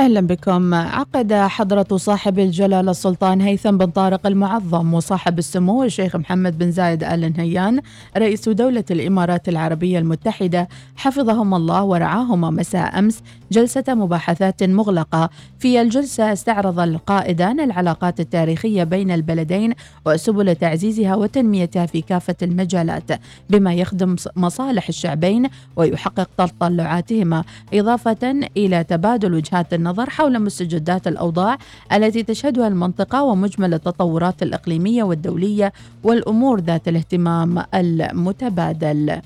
أهلا بكم. عقد حضرة صاحب الجلالة السلطان هيثم بن طارق المعظم وصاحب السمو الشيخ محمد بن زايد آل نهيان رئيس دولة الإمارات العربية المتحدة. حفظهم الله ورعاهما مساء أمس جلسة مباحثات مغلقة. في الجلسة استعرض القائدان العلاقات التاريخية بين البلدين وسبل تعزيزها وتنميتها في كافة المجالات بما يخدم مصالح الشعبين ويحقق تطلعاتهما إضافة إلى تبادل وجهات النظر النظر حول مستجدات الأوضاع التي تشهدها المنطقة ومجمل التطورات الإقليمية والدولية والأمور ذات الاهتمام المتبادل.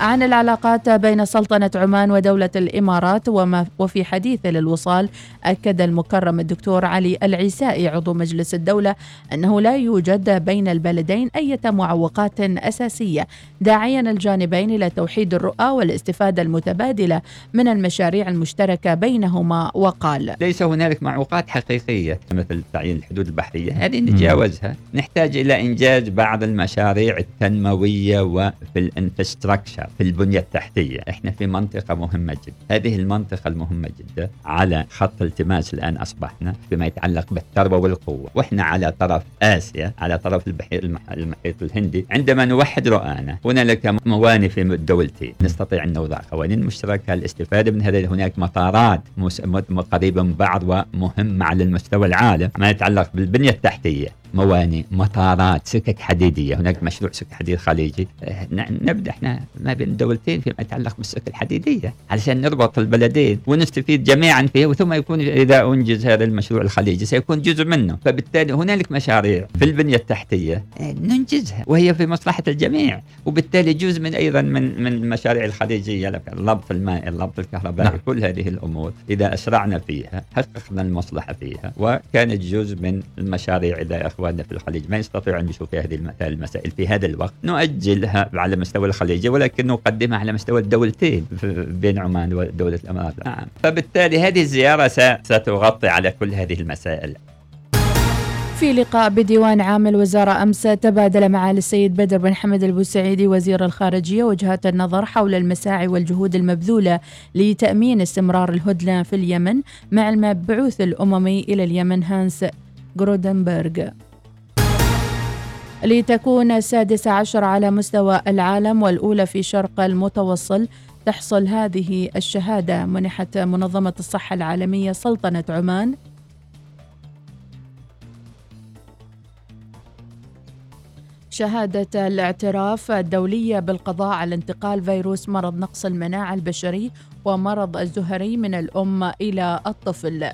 عن العلاقات بين سلطنة عمان ودولة الإمارات وما وفي حديثه للوصال أكد المكرم الدكتور علي العيسائي عضو مجلس الدولة أنه لا يوجد بين البلدين أي معوقات أساسية داعيا الجانبين إلى توحيد الرؤى والاستفادة المتبادلة من المشاريع المشتركة بينهما. وقال ليس هنالك معوقات حقيقية مثل تعيين الحدود البحرية هذه نتجاوزها. نحتاج إلى إنجاز بعض المشاريع التنموية وفي الانفستراكشر. في البنية التحتية. إحنا في منطقة مهمة جدا. هذه المنطقة المهمة جدا على خط التماس الآن أصبحنا فيما يتعلق بالثروة والقوة. وإحنا على طرف آسيا على طرف المحيط الهندي عندما نوحد رؤانا هنالك موانئ في الدولتين. نستطيع أن نوضع قوانين مشتركة للاستفادة من هذا هناك مطارات قريبة من بعض ومهمة على المستوى العالم ما يتعلق بالبنية التحتية. موانئ مطارات سكك حديدية. هناك مشروع سكك حديد خليجي. آه، نبدأ إحنا ما بين الدولتين فيما يتعلق بالسكك الحديدية علشان نربط البلدين ونستفيد جميعا فيه ثم يكون إذا أنجز هذا المشروع الخليجي سيكون جزء منه. فبالتالي هنالك مشاريع في البنية التحتية آه، ننجزها وهي في مصلحة الجميع. وبالتالي جزء من أيضا من من المشاريع الخليجية الربط المائي الربط الكهربائي نعم. كل هذه الأمور إذا أسرعنا فيها حققنا المصلحة فيها. وكانت جزء من المشاريع إذا أخوة اخواننا في الخليج ما يستطيعوا أن يشوفوا هذه المسائل في هذا الوقت. نؤجلها على مستوى الخليج ولكن نقدمها على مستوى الدولتين بين عمان ودولة الأمارات. نعم. فبالتالي هذه الزيارة ستغطي على كل هذه المسائل. في لقاء بديوان عام الوزارة أمس تبادل معالي السيد بدر بن حمد البوسعيدي وزير الخارجية وجهات النظر حول المساعي والجهود المبذولة لتأمين استمرار الهدنة في اليمن مع المبعوث الأممي إلى اليمن هانس جرودنبرغ لتكون السادسة عشر على مستوى العالم والأولى في شرق المتوصل تحصل هذه الشهادة منحت منظمة الصحة العالمية سلطنة عمان شهادة الاعتراف الدولية بالقضاء على انتقال فيروس مرض نقص المناعة البشري ومرض الزهري من الأم إلى الطفل.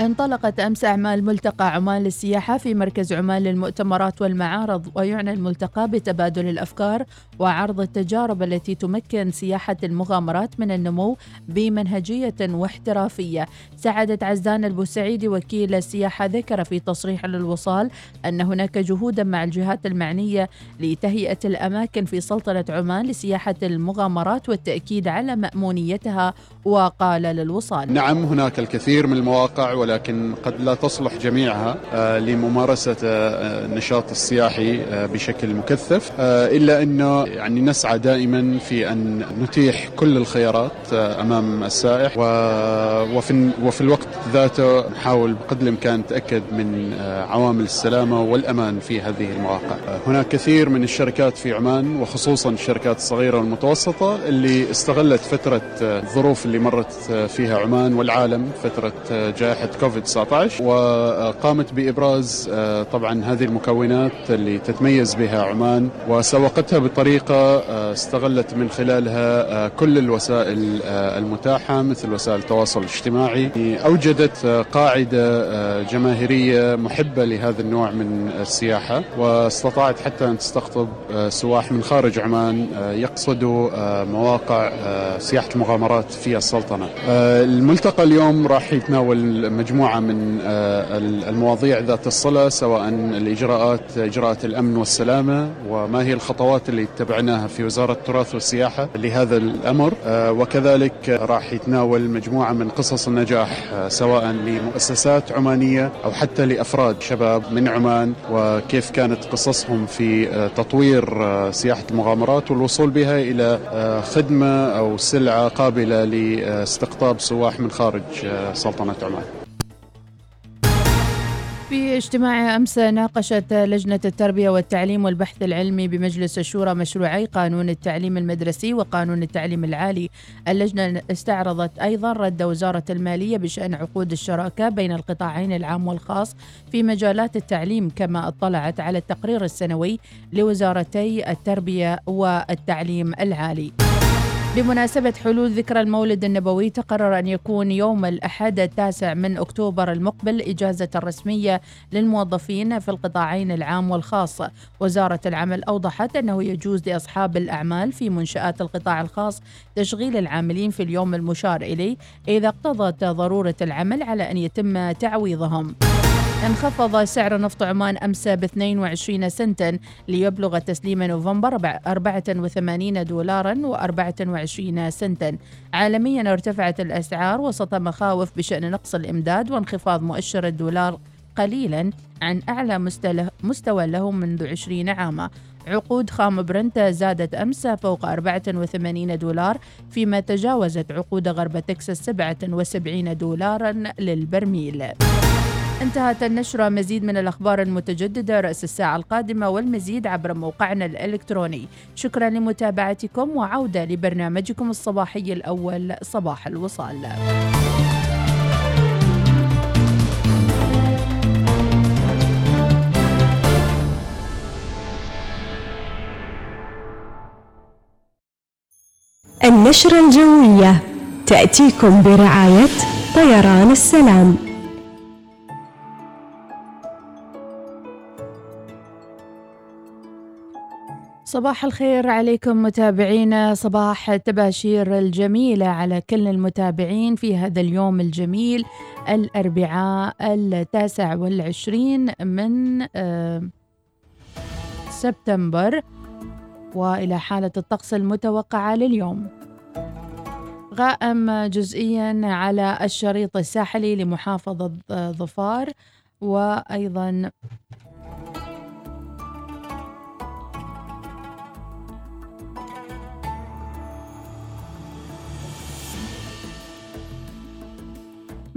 انطلقت أمس أعمال ملتقى عمان للسياحة في مركز عمان للمؤتمرات والمعارض ويعنى الملتقى بتبادل الأفكار وعرض التجارب التي تمكن سياحة المغامرات من النمو بمنهجية واحترافية. سعادة عزان البوسعيدي وكيل السياحة ذكر في تصريح للوصال أن هناك جهودا مع الجهات المعنية لتهيئة الأماكن في سلطنة عمان لسياحة المغامرات والتأكيد على مأمونيتها وقال للوصال نعم هناك الكثير من المواقع ولكن قد لا تصلح جميعها آه، لممارسة آه، النشاط السياحي آه، بشكل مكثف. إلا أنه يعني نسعى دائما في أن نتيح كل الخيارات أمام السائح. وفي, وفي الوقت ذاته نحاول بقدر الإمكان نتأكد من عوامل السلامة والأمان في هذه المواقع. هناك كثير من الشركات في عمان وخصوصا الشركات الصغيرة والمتوسطة اللي استغلت فترة الظروف اللي مرت فيها عمان والعالم فترة جائحة كوفيد 19 وقامت بإبراز آه، طبعا هذه المكونات اللي تتميز بها عمان وسوقتها بطريقة آه، استغلت من خلالها آه، كل الوسائل المتاحة مثل وسائل التواصل الاجتماعي. أوجدت قاعدة جماهيرية محبة لهذا النوع من السياحة واستطاعت حتى أن تستقطب سواح من خارج عمان يقصدوا مواقع سياحة المغامرات في السلطنة. الملتقى اليوم راح يتناول مجموعة من آه، المواضيع ذات الصلة سواء الإجراءات إجراءات الأمن والسلامة وما هي الخطوات اللي اتبعناها في وزارة التراث والسياحة لهذا الأمر. آه، وكذلك راح يتناول مجموعة من قصص النجاح آه، سواء سواء لمؤسسات عمانية أو حتى لأفراد شباب من عمان وكيف كانت قصصهم في تطوير سياحة المغامرات والوصول بها إلى خدمة أو سلعة قابلة لاستقطاب سواح من خارج سلطنة عمان. في اجتماع أمس ناقشت لجنة التربية والتعليم والبحث العلمي بمجلس الشورى مشروعي قانون التعليم المدرسي وقانون التعليم العالي. اللجنة استعرضت أيضا رد وزارة المالية بشأن عقود الشراكة بين القطاعين العام والخاص في مجالات التعليم كما اطلعت على التقرير السنوي لوزارتي التربية والتعليم العالي. بمناسبة حلول ذكرى المولد النبوي تقرر أن يكون يوم الأحد التاسع من أكتوبر المقبل إجازة رسمية للموظفين في القطاعين العام والخاص. وزارة العمل أوضحت أنه يجوز لأصحاب الأعمال في منشآت القطاع الخاص تشغيل العاملين في اليوم المشار إليه إذا اقتضت ضرورة العمل على أن يتم تعويضهم. انخفض سعر نفط عمان أمس ب 22 سنتا ليبلغ تسليم نوفمبر 84 دولارا و24 سنتا. عالميا ارتفعت الأسعار وسط مخاوف بشأن نقص الإمداد وانخفاض مؤشر الدولار قليلا عن أعلى مستوى له منذ 20 عاما. عقود خام برنت زادت أمس فوق 84 دولار فيما تجاوزت عقود غرب تكساس 77 دولارا للبرميل. انتهت النشرة. مزيد من الأخبار المتجددة رأس الساعة القادمة والمزيد عبر موقعنا الإلكتروني. شكرا لمتابعتكم وعودة لبرنامجكم الصباحي الأول صباح الوصال. النشرة الجوية تأتيكم برعاية طيران السلام. صباح الخير عليكم متابعينا. صباح التباشير الجميلة على كل المتابعين في هذا اليوم الجميل الأربعاء التاسع والعشرين من سبتمبر. وإلى حالة الطقس المتوقعة لليوم. غائم جزئيا على الشريط الساحلي لمحافظة ظفار. وأيضا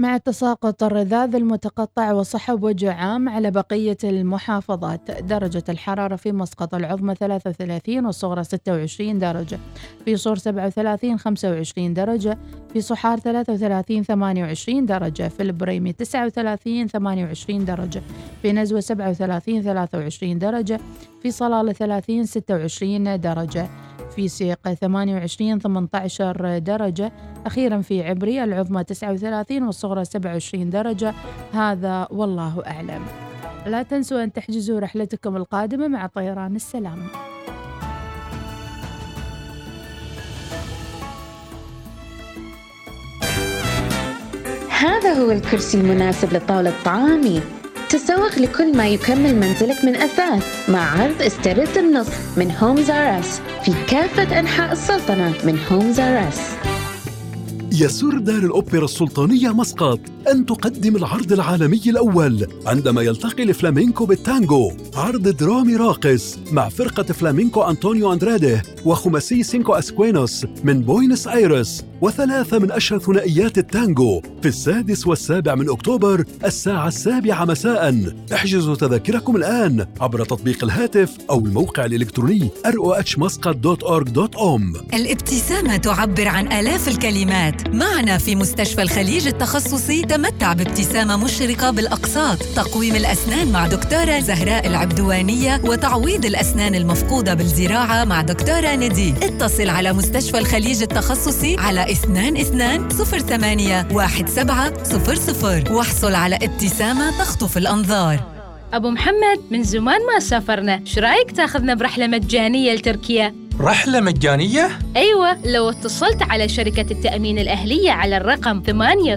مع تساقط الرذاذ المتقطع وصحب وجه عام على بقية المحافظات. درجة الحرارة في مسقط العظمى 33 والصغرى 26 درجة. في صور 37 25 درجة. في صحار 33 28 درجة. في البريمي 39 28 درجة. في نزوة 37 23 درجة. في صلالة 30 26 درجة في سيق 28 18 درجة. أخيرا في عبري العظمى 39 والصغرى 27 درجة. هذا والله أعلم. لا تنسوا أن تحجزوا رحلتكم القادمة مع طيران السلام. هذا هو الكرسي المناسب لطاولة طعامي. تسوق لكل ما يكمل منزلك من أثاث مع عرض استرد النصف من Homes R Us في كافة أنحاء السلطنة من Homes R Us يسر دار الأوبرا السلطانية مسقط أن تقدم العرض العالمي الأول عندما يلتقي الفلامينكو بالتانجو. عرض درامي راقص مع فرقة فلامينكو أنطونيو أندراده وخماسي سينكو أسكوينوس من بوينس آيرس. وثلاثة من أشهر ثنائيات التانجو في السادس والسابع من أكتوبر الساعة السابعة مساء. احجزوا تذاكركم الآن عبر تطبيق الهاتف أو الموقع الإلكتروني rohmuscat.org.om الابتسامة تعبر عن آلاف الكلمات. معنا في مستشفى الخليج التخصصي تمتع بابتسامة مشرقة بالأقساط. تقويم الأسنان مع دكتورة زهراء العبدوانية وتعويض الأسنان المفقودة بالزراعة مع دكتورة ندي اتصل على مستشفى الخليج التخصصي على اثنان اثنان صفر ثمانية واحد سبعة صفر صفر. واحصل على ابتسامة تخطف الأنظار. أبو محمد من زمان ما سافرنا. شو رأيك تاخذنا برحلة مجانية لتركيا؟ رحلة مجانية؟ أيوة لو اتصلت على شركة التأمين الأهلية على الرقم 800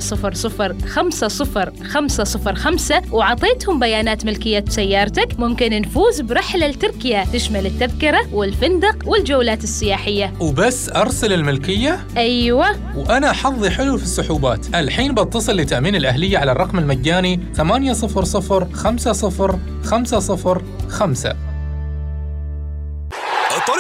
وعطيتهم بيانات ملكية سيارتك ممكن نفوز برحلة لتركيا تشمل التذكرة والفندق والجولات السياحية وبس أرسل الملكية؟ أيوة وأنا حظي حلو في السحوبات الحين بتصل لتأمين الأهلية على الرقم المجاني 800 50 505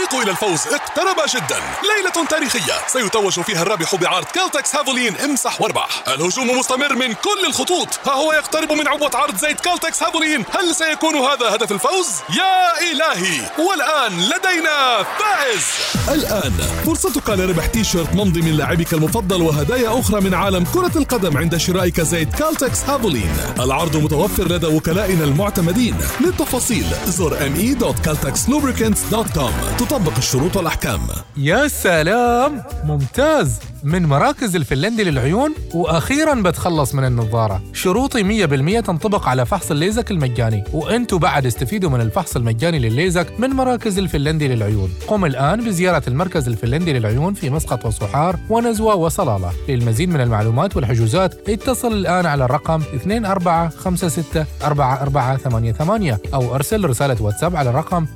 الطريق إلى الفوز. اقترب جدا. ليلة تاريخية. سيتوج فيها الرابح بعرض Caltex Havoline امسح واربح الهجوم مستمر من كل الخطوط. ها هو يقترب من عبوة عرض زيت Caltex Havoline. هل سيكون هذا هدف الفوز؟ يا إلهي! والآن لدينا فائز! الآن فرصتك لربح تي شيرت ممضي من لاعبك المفضل وهدايا أخرى من عالم كرة القدم عند شرائك زيت Caltex Havoline. العرض متوفر لدى وكلائنا المعتمدين. للتفاصيل زر me.caltexlubricants.com تطبق الشروط والأحكام. يا سلام. ممتاز. من مراكز الفنلندي للعيون وأخيرا بتخلص من النظارة. شروطي 100% تنطبق على فحص الليزك المجاني. وأنتوا بعد استفيدوا من الفحص المجاني للليزك من مراكز الفنلندي للعيون. قم الآن بزيارة المركز الفنلندي للعيون في مسقط وصحار ونزوة وصلالة. للمزيد من المعلومات والحجوزات اتصل الآن على الرقم 2456 أو أرسل رسالة واتساب على الرقم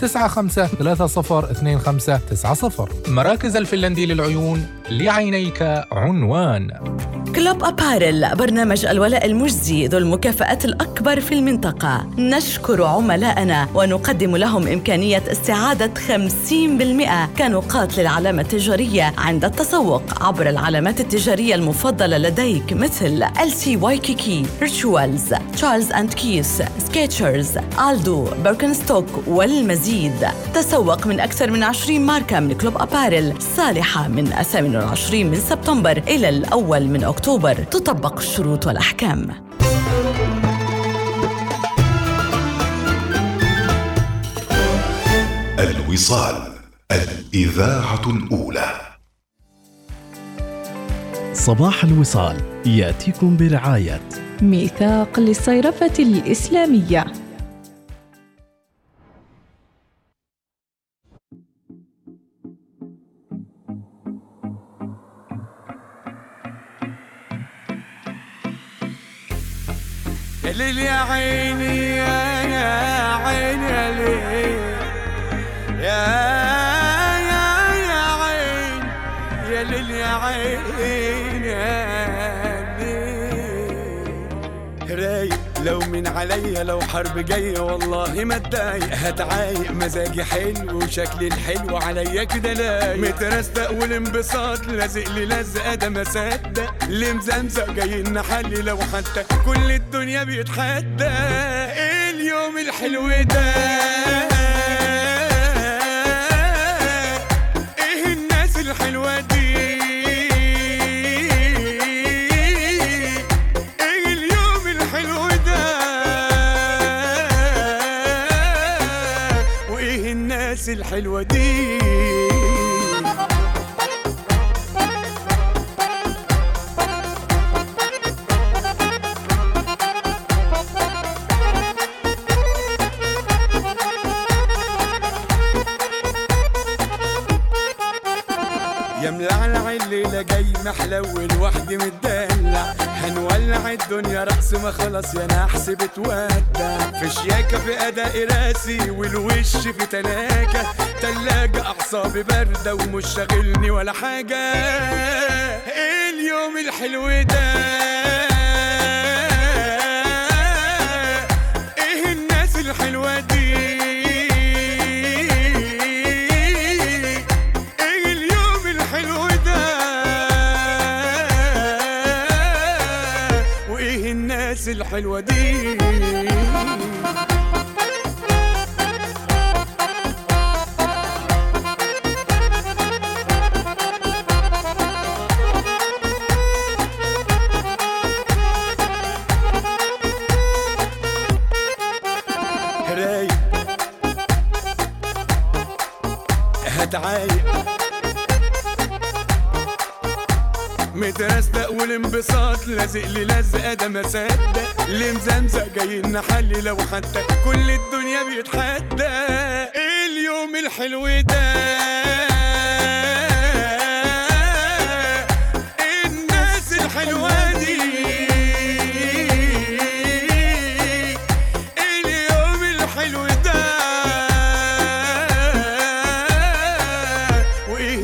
95302590 مراكز الفنلندي للعيون لعينيك عنوان. Club Apparel برنامج الولاء المجزي ذو المكافآت الأكبر في المنطقة. نشكر عملائنا ونقدم لهم إمكانية استعادة 50% كنقاط للعلامة التجارية عند التسوق عبر العلامات التجارية المفضلة لديك مثل LC Waikiki Rituals Charles & Keith Skechers ألدو بيركنستوك والمزيد. تسوق من أكثر من 20 ماركة من كلوب أبارل صالحة من 28 من سبتمبر إلى الأول من أكتوبر. تطبق الشروط والأحكام. الوصال الإذاعة الأولى. صباح الوصال يأتيكم برعاية. ميثاق للصيرفة الإسلامية. يا عيني يا عيني يا من عليا لو حرب جاية والله ما اتضايق. هتعايق مزاجي حلو وشكلي الحلو عليا كده لايق. مترستق والانبساط لازق لي لزقة ده ما صدق. اللي مزمزق جاي نحلي لو حتى كل الدنيا بيتحدى. إيه اليوم الحلو ده؟ الحلوة دي. يا ملعلع الليلة جاي محلول وحدي متدلع. هنولع الدنيا رقص ما خلاص يا نحس بتودع. في شياكة في أداء راسي والوش في تلاجة تلاجة أعصابي باردة ومش شاغلني ولا حاجة. إيه اليوم الحلو ده؟ الناس الحلوة دي الانبساط لازق لي لزقه ده ما صدق. اللي مزمزق جاي نحلي لو حتى كل الدنيا بيتحدى اليوم الحلو ده.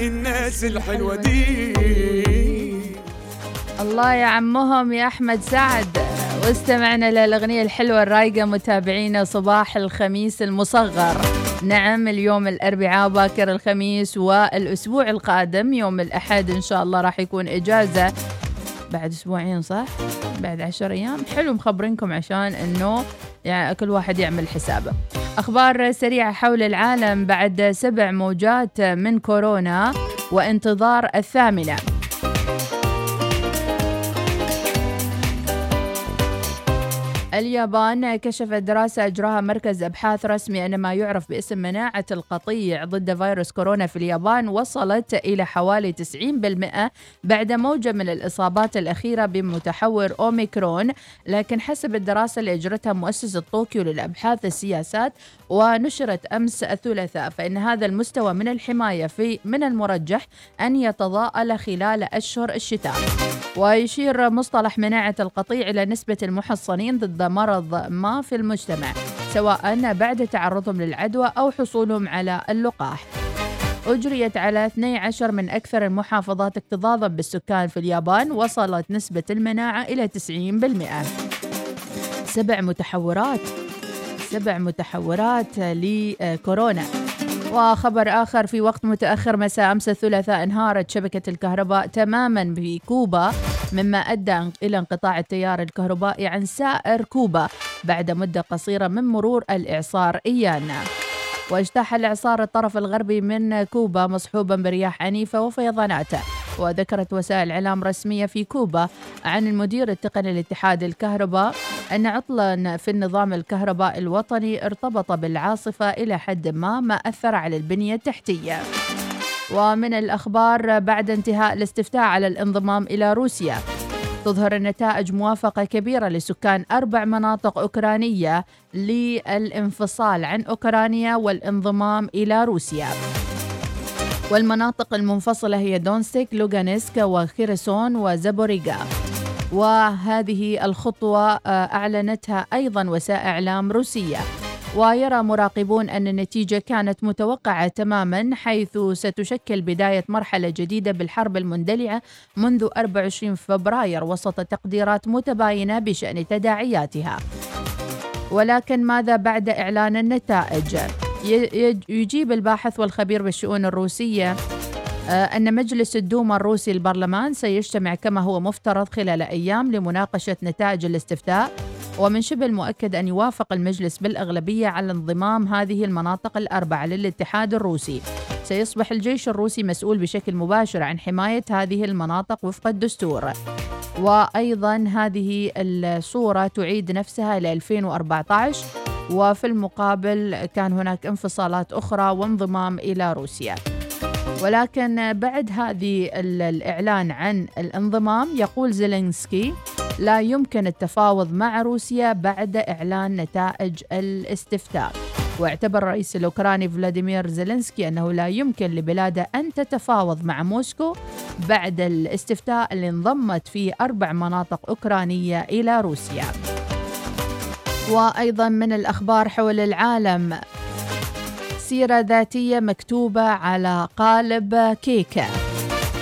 الناس الحلوة دي؟ الله يا عمهم يا أحمد سعد. واستمعنا للأغنية الحلوة الرايقة متابعينا صباح الخميس المصغر. نعم اليوم الأربعاء باكر الخميس والأسبوع القادم يوم الأحد إن شاء الله راح يكون إجازة. بعد أسبوعين صح؟ بعد عشر أيام. حلو مخبرينكم عشان أنه يعني كل واحد يعمل حسابه. أخبار سريعة حول العالم بعد سبع موجات من كورونا وانتظار الثامنة. اليابان كشفت دراسة أجراها مركز أبحاث رسمي أن ما يعرف باسم مناعة القطيع ضد فيروس كورونا في اليابان وصلت إلى حوالي 90% بعد موجة من الإصابات الأخيرة بمتحور أوميكرون. لكن حسب الدراسة اللي أجرتها مؤسسة طوكيو للأبحاث السياسات ونشرت أمس الثلاثاء فإن هذا المستوى من الحماية في من المرجح أن يتضاءل خلال أشهر الشتاء. ويشير مصطلح مناعة القطيع إلى نسبة المحصنين ضد مرض ما في المجتمع سواء بعد تعرضهم للعدوى أو حصولهم على اللقاح. أجريت على 12 من أكثر المحافظات اكتظاظا بالسكان في اليابان وصلت نسبة المناعة إلى 90% سبع متحورات سبع متحورات لكورونا. وخبر آخر في وقت متأخر مساء أمس الثلاثاء انهارت شبكة الكهرباء تماما في كوبا مما أدى إلى انقطاع التيار الكهربائي عن سائر كوبا بعد مدة قصيرة من مرور الإعصار إيانا. واجتاح الإعصار الطرف الغربي من كوبا مصحوبا برياح عنيفة وفيضانات وذكرت وسائل إعلام رسمية في كوبا عن المدير التقني لاتحاد الكهرباء أن عطلا في النظام الكهربائي الوطني ارتبط بالعاصفة إلى حد ما ما أثر على البنية التحتية. ومن الأخبار بعد انتهاء الاستفتاء على الانضمام إلى روسيا تظهر النتائج موافقة كبيرة لسكان أربع مناطق أوكرانية للانفصال عن أوكرانيا والانضمام إلى روسيا. والمناطق المنفصلة هي دونسك لوغانسك وخيرسون وزابوريغا. وهذه الخطوة آه، أعلنتها أيضا وسائل إعلام روسية. ويرى مراقبون أن النتيجة كانت متوقعة تماما حيث ستشكل بداية مرحلة جديدة بالحرب المندلعة منذ 24 فبراير وسط تقديرات متباينة بشأن تداعياتها. ولكن ماذا بعد إعلان النتائج؟ يجيب الباحث والخبير بالشؤون الروسية آه، أن مجلس الدوما الروسي البرلمان سيجتمع كما هو مفترض خلال أيام لمناقشة نتائج الاستفتاء. ومن شبه المؤكد أن يوافق المجلس بالأغلبية على انضمام هذه المناطق الأربعة للاتحاد الروسي. سيصبح الجيش الروسي مسؤول بشكل مباشر عن حماية هذه المناطق وفق الدستور. وأيضا هذه الصورة تعيد نفسها إلى 2014 وفي المقابل كان هناك انفصالات أخرى وانضمام إلى روسيا. ولكن بعد هذه الإعلان عن الانضمام يقول زيلينسكي لا يمكن التفاوض مع روسيا بعد إعلان نتائج الاستفتاء. واعتبر الرئيس الأوكراني فلاديمير زيلينسكي أنه لا يمكن لبلاده أن تتفاوض مع موسكو بعد الاستفتاء اللي انضمت فيه أربع مناطق أوكرانية إلى روسيا. وأيضا من الأخبار حول العالم. سيرة ذاتية مكتوبة على قالب كيكة.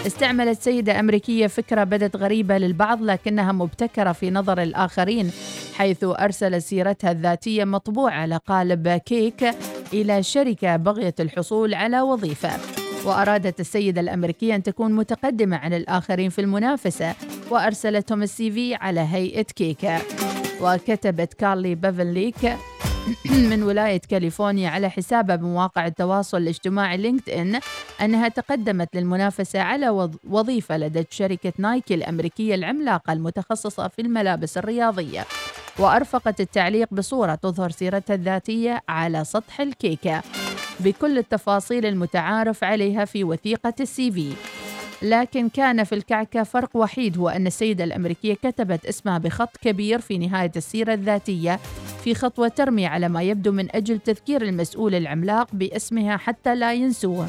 استعملت سيدة أمريكية فكرة بدت غريبة للبعض لكنها مبتكرة في نظر الآخرين حيث أرسلت سيرتها الذاتية مطبوعة على قالب كيك إلى شركة بغيت الحصول على وظيفة. وأرادت السيدة الأمريكية أن تكون متقدمة عن الآخرين في المنافسة وأرسلتهم السي في على هيئة كيكة. وكتبت كارلي بيفنليك من ولاية كاليفورنيا على حسابها بمواقع التواصل الاجتماعي LinkedIn أنها تقدمت للمنافسة على وظيفة لدى شركة Nike الأمريكية العملاقة المتخصصة في الملابس الرياضية. وأرفقت التعليق بصورة تظهر سيرتها الذاتية على سطح الكيكة. بكل التفاصيل المتعارف عليها في وثيقة ال CV. لكن كان في الكعكة فرق وحيد هو أن السيدة الأمريكية كتبت اسمها بخط كبير في نهاية السيرة الذاتية في خطوة ترمي على ما يبدو من أجل تذكير المسؤول العملاق باسمها حتى لا ينسوه.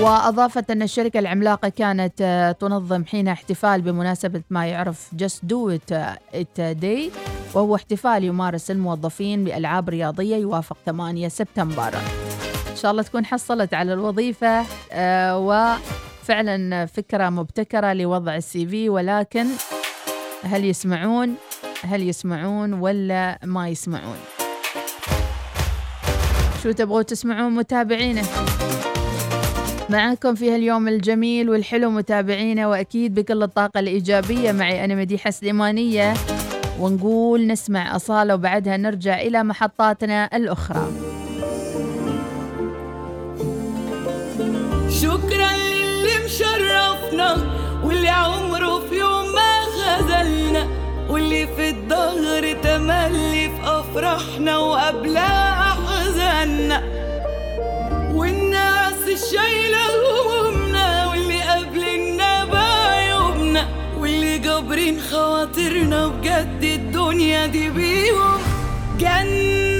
وأضافت أن الشركة العملاقة كانت آه، تنظم حين احتفال بمناسبة ما يعرف Just Do It, It Day وهو احتفال يمارس الموظفين بألعاب رياضية يوافق 8 سبتمبر. شاء الله تكون حصلت على الوظيفة آه، وفعلا فكرة مبتكرة لوضع السي في ولكن هل يسمعون؟ هل يسمعون ولا ما يسمعون؟ شو تبغوا تسمعون متابعينا معكم في هاليوم الجميل والحلو متابعينا وأكيد بكل الطاقة الإيجابية معي أنا مديحة سليمانية ونقول نسمع أصالة وبعدها نرجع إلى محطاتنا الأخرى. شكرا للي مشرفنا واللي عمره في يوم ما خذلنا واللي في الظهر تملي في أفراحنا وقبلها أحزاننا والناس الشايلة همومنا واللي قابلنا بعيوبنا واللي جابرين خواطرنا بجد الدنيا دي بيهم جنة.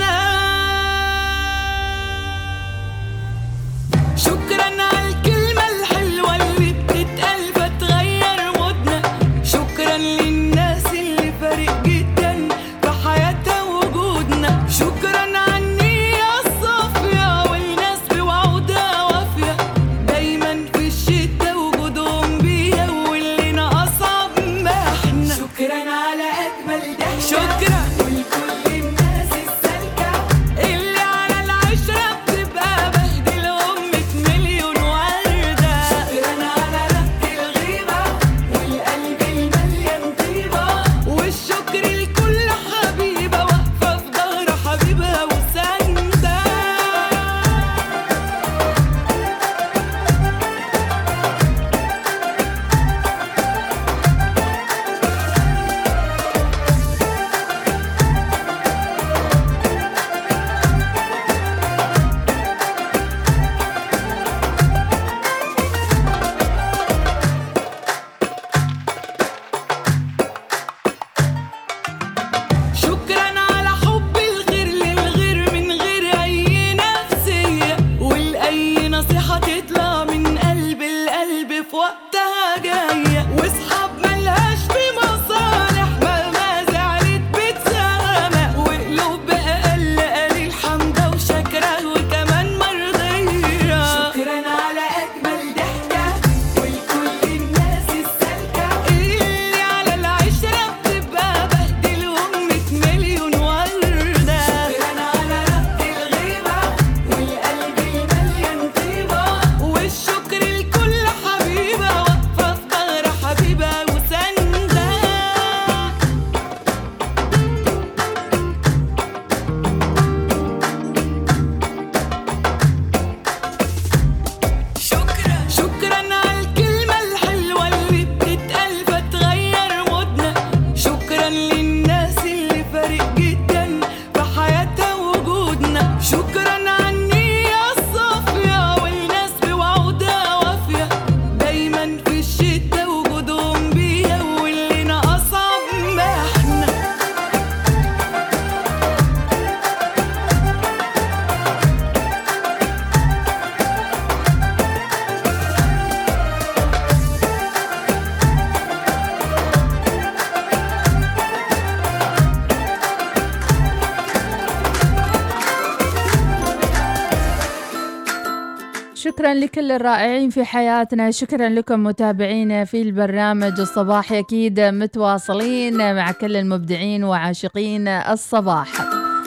لكل الرائعين في حياتنا. شكرا لكم متابعينا في البرنامج الصباحي أكيد متواصلين مع كل المبدعين وعاشقين الصباح.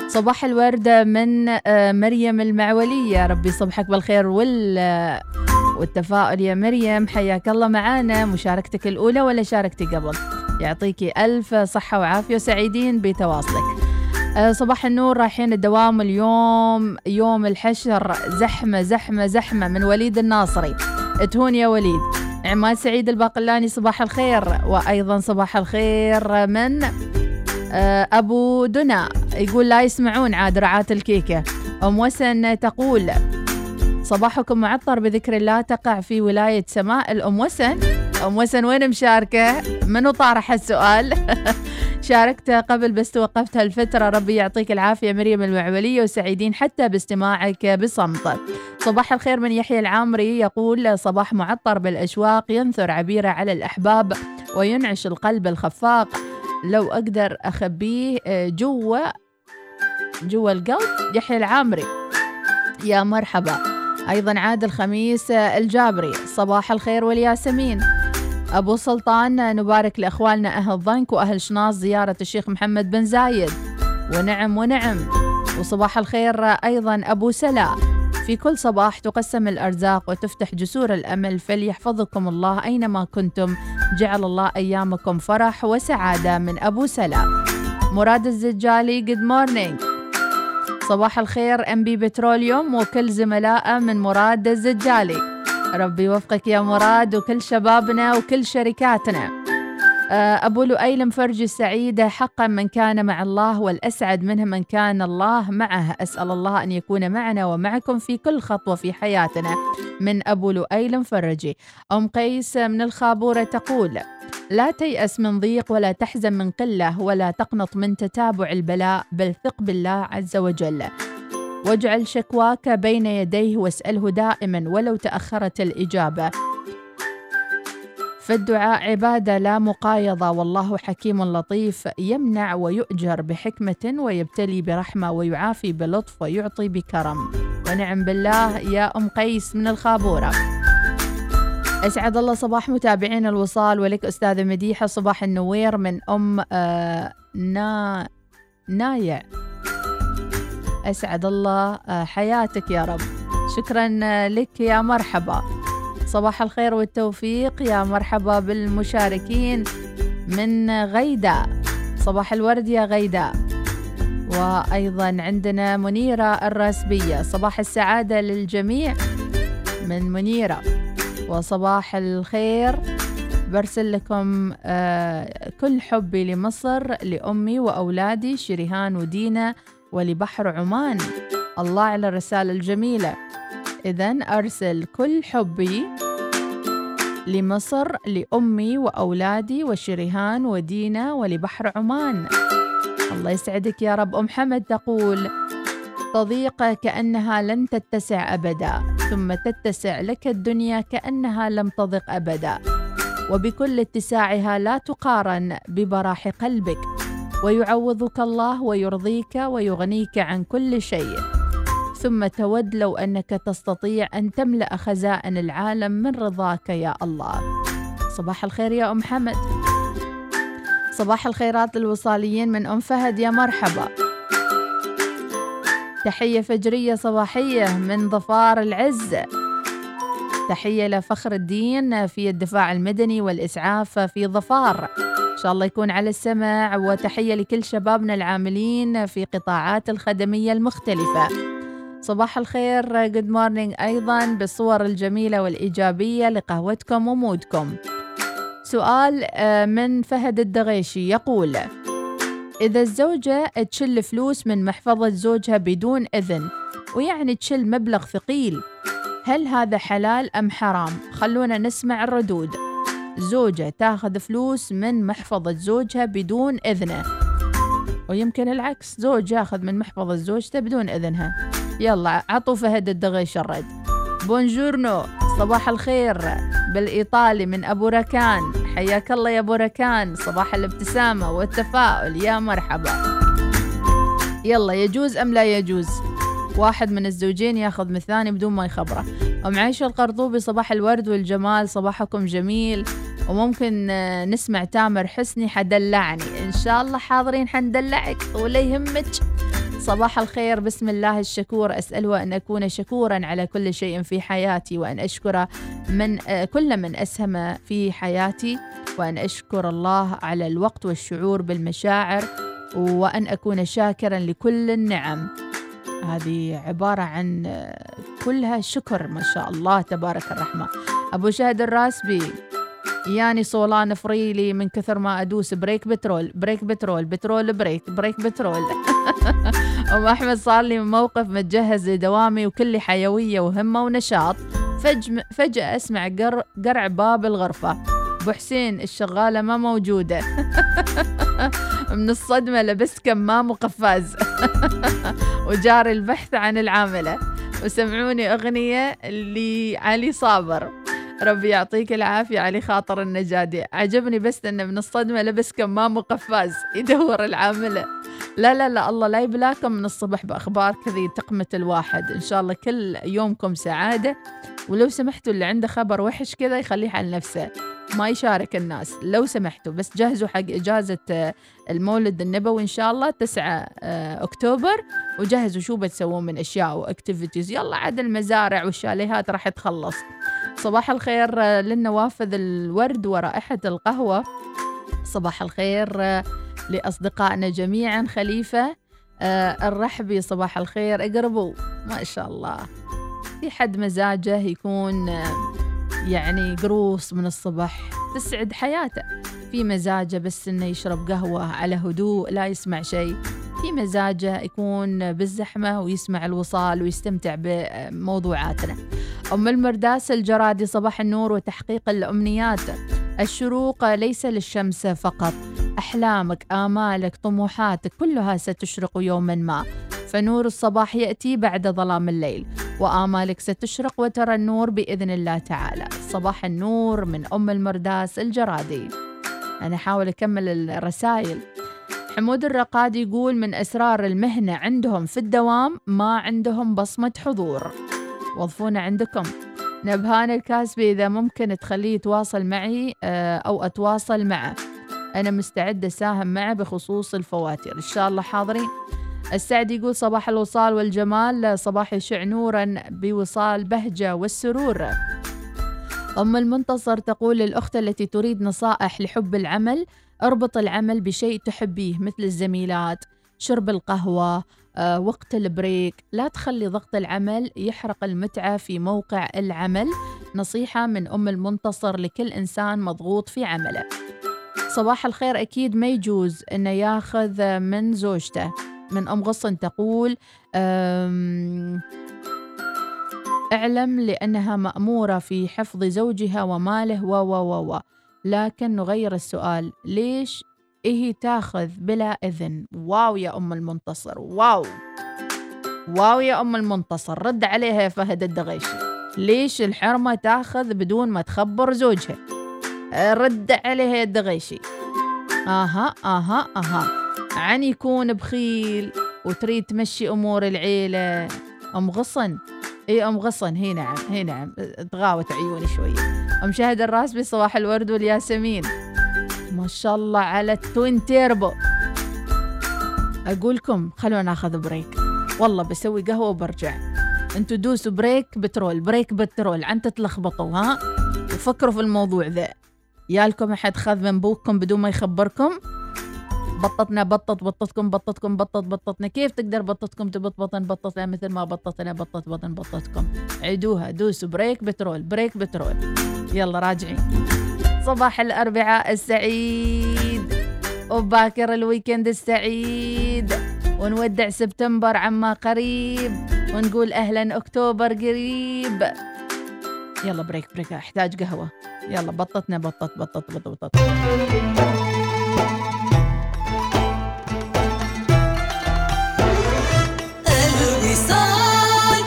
صباح الوردة من آه، مريم المعولية. ربي صبحك بالخير وال آه، والتفاؤل. يا مريم حياك الله معانا. مشاركتك الأولى ولا شاركتي قبل؟ يعطيكي ألف صحة وعافية وسعيدين بتواصلك. صباح النور رايحين الدوام اليوم يوم الحشر. زحمة زحمة زحمة من وليد الناصري. تهون يا وليد. عماد سعيد الباقلاني صباح الخير. وأيضا صباح الخير من آه، أبو دنا. يقول لا يسمعون عاد رعاة الكيكة. أم وسن تقول صباحكم معطر بذكر الله تقع في ولاية سماء الأم وسن. أم وسن وين مشاركة؟ منو طارح السؤال؟ شاركت قبل بس توقفت هالفترة. ربي يعطيك العافية مريم المعولية وسعيدين حتى باستماعك بصمت. صباح الخير من يحيى العامري. يقول صباح معطر بالأشواق ينثر عبيرة على الأحباب وينعش القلب الخفاق. لو أقدر أخبيه جوا جوا القلب. يحيى العامري. يا مرحبا. أيضا عاد الخميس الجابري. صباح الخير والياسمين. أبو سلطان نبارك لأخوالنا أهل ضنك وأهل شناص زيارة الشيخ محمد بن زايد. ونعم ونعم. وصباح الخير أيضا أبو سلا. في كل صباح تقسم الأرزاق وتفتح جسور الأمل فليحفظكم الله أينما كنتم. جعل الله أيامكم فرح وسعادة من أبو سلا. مراد الزجالي good morning صباح الخير MB Petroleum وكل زملائه من مراد الزجالي. ربي يوفقك يا مراد وكل شبابنا وكل شركاتنا. آه، أبو لؤي مفرج السعيدة حقا من كان مع الله والأسعد منه من كان الله معه. أسأل الله أن يكون معنا ومعكم في كل خطوة في حياتنا. من أبو لؤي المفرجي. أم قيس من الخابورة تقول لا تيأس من ضيق ولا تحزن من قلة ولا تقنط من تتابع البلاء بل ثق بالله عز وجل. واجعل شكواك بين يديه واسأله دائما ولو تأخرت الإجابة. فالدعاء عبادة لا مقايضة والله حكيم لطيف يمنع ويؤجر بحكمة ويبتلي برحمة ويعافي بلطف ويعطي بكرم. ونعم بالله يا أم قيس من الخابورة. أسعد الله صباح متابعين الوصال ولك أستاذة مديحة صباح النوير من أم آه نا نايع. أسعد الله آه حياتك يا رب. شكرا آه، لك يا مرحبا. صباح الخير والتوفيق يا مرحبا بالمشاركين من غيداء. صباح الورد يا غيداء. وأيضا عندنا منيرة الراسبية. صباح السعادة للجميع من منيرة. وصباح الخير برسل لكم آه كل حبي لمصر لأمي وأولادي شريهان ودينا ولبحر عمان. الله على الرسالة الجميلة. إذا أرسل كل حبي لمصر لأمي وأولادي وشريهان ودينا ولبحر عمان. الله يسعدك يا رب. أم حمد تقول تضيق كأنها لن تتسع أبدا ثم تتسع لك الدنيا كأنها لم تضق أبدا وبكل اتساعها لا تقارن ببراح قلبك. ويعوضك الله ويرضيك ويغنيك عن كل شيء. ثم تود لو أنك تستطيع أن تملأ خزائن العالم من رضاك يا الله. صباح الخير يا أم حمد. صباح الخيرات للوصاليين من أم فهد يا مرحبا. تحية فجرية صباحية من ظفار العز. تحية لفخر الدين في الدفاع المدني والإسعاف في ظفار. شاء الله يكون على السمع وتحية لكل شبابنا العاملين في قطاعات الخدمية المختلفة. صباح الخير good morning أيضا بالصور الجميلة والإيجابية لقهوتكم و mood كم. سؤال آه، من فهد الدغيشي يقول إذا الزوجة تشل فلوس من محفظة زوجها بدون إذن ويعني تشل مبلغ ثقيل هل هذا حلال أم حرام؟ خلونا نسمع الردود. زوجة تاخذ فلوس من محفظة زوجها بدون إذنه. ويمكن العكس زوج ياخذ من محفظة زوجته بدون إذنها. يلا عطوا فهد الدغيش الرد. بونجورنو صباح الخير. بالإيطالي من أبو ركان. حياك الله يا أبو ركان. صباح الابتسامة والتفاؤل. يا مرحبا. يلا يجوز أم لا يجوز؟ واحد من الزوجين ياخذ من الثاني بدون ما يخبره. أم عيشة القرطوبي صباح الورد والجمال. صباحكم جميل. وممكن آه، نسمع تامر حسني حدلعني. إن شاء الله حاضرين حندلعك ولا يهمك. صباح الخير بسم الله الشكور. أسأله أن أكون شكورا على كل شيء في حياتي وأن أشكر من آه، كل من أسهم في حياتي وأن أشكر الله على الوقت والشعور بالمشاعر وأن أكون شاكرا لكل النعم. هذه عبارة عن آه، كلها شكر ما شاء الله تبارك الرحمن. أبو شهد الراسبي. ياني صولان فريلي من كثر ما أدوس. بريك بترول بريك بترول بترول بريك بريك بترول. أم أحمد صار لي موقف متجهز لدوامي وكلي حيوية وهمة ونشاط. أسمع قر قرع باب الغرفة. أبو حسين الشغالة ما موجودة. من الصدمة لبست كمام وقفاز. وجاري البحث عن العاملة. وسمعوني أغنية لعلي صابر. ربي يعطيك العافية علي خاطر النجادي عجبني بس أنه من الصدمة لبس كمام وقفاز يدور العاملة. لا لا لا الله لا يبلاكم. من الصبح بأخبار كذي تقمة الواحد. إن شاء الله كل يومكم سعادة. ولو سمحتوا اللي عنده خبر وحش كذا يخليه على نفسه. ما يشارك الناس. لو سمحتوا بس جهزوا حق إجازة آه، المولد النبوي إن شاء الله 9 آه، أكتوبر. وجهزوا شو بتسوون من أشياء واكتيفيتيز يلا عاد المزارع والشاليهات راح تخلص. صباح الخير آه، للنوافذ الورد ورائحة القهوة. صباح الخير آه، لأصدقائنا جميعا خليفة آه، الرحبي صباح الخير اقربوا. ما شاء الله. في حد مزاجه يكون يعني قروص من الصبح تسعد حياته. في مزاجه بس إنه يشرب قهوة على هدوء لا يسمع شيء. في مزاجه يكون بالزحمة ويسمع الوصال ويستمتع بموضوعاتنا. أم المرداس الجرادي صباح النور وتحقيق الأمنيات. الشروق ليس للشمس فقط. أحلامك آمالك طموحاتك كلها ستشرق يوما ما. فنور الصباح يأتي بعد ظلام الليل. وآمالك ستشرق وترى النور بإذن الله تعالى. صباح النور من أم المرداس الجرادي. أنا أحاول أكمل الرسائل. حمود الرقاد يقول من أسرار المهنة عندهم في الدوام ما عندهم بصمة حضور. وظفونا عندكم. نبهان الكاسبي إذا ممكن تخليه يتواصل معي آه، أو أتواصل معه. أنا مستعدة أساهم معه بخصوص الفواتير. إن شاء الله حاضرين. السعد يقول صباح الوصال والجمال صباح يشع نورا بوصال بهجة والسرور. أم المنتصر تقول للأخت التي تريد نصائح لحب العمل أربط العمل بشيء تحبيه مثل الزميلات شرب القهوة آه، وقت البريك. لا تخلي ضغط العمل يحرق المتعة في موقع العمل. نصيحة من أم المنتصر لكل إنسان مضغوط في عمله. صباح الخير أكيد ما يجوز أنه ياخذ من زوجته. من أم غصن تقول اعلم لأنها مأمورة في حفظ زوجها وماله و و و و. لكن نغير السؤال. ليش إيه تاخذ بلا إذن؟ واو يا أم المنتصر واو. wow يا أم المنتصر رد عليها يا فهد الدغيشي. ليش الحرمة تاخذ بدون ما تخبر زوجها؟ رد عليها يا الدغيشي. أها أها أها. عن يكون بخيل وتريد تمشي أمور العيلة. أم غصن؟ اي أم غصن. هي نعم هي نعم. تغاوت عيوني شوية. ام شاهد الراسبي صباح الورد والياسمين. ما شاء الله على ال twin turbo. أقولكم خلونا ناخذ break. والله بسوي قهوة وبرجع. أنتوا دوسوا brake بترول brake بترول. عن تتلخبطوا ها؟ وفكروا في الموضوع ذا. يالكم أحد خذ من بوكم بدون ما يخبركم؟ بطتنا بطت بطتكم بطتكم بطت بطتنا. كيف تقدر بطتكم تبط بطن بطتنا مثل ما بطتنا بطت بطن بطتكم. عيدوها دوسوا. brake بترول brake بترول. يلا راجعين. صباح الأربعاء السعيد. وباكر ال weekend السعيد. ونودع سبتمبر عما قريب. ونقول أهلا أكتوبر قريب. يلا break break. أحتاج قهوة. يلا بطتنا بطت بطت بطت بطت. الوصال.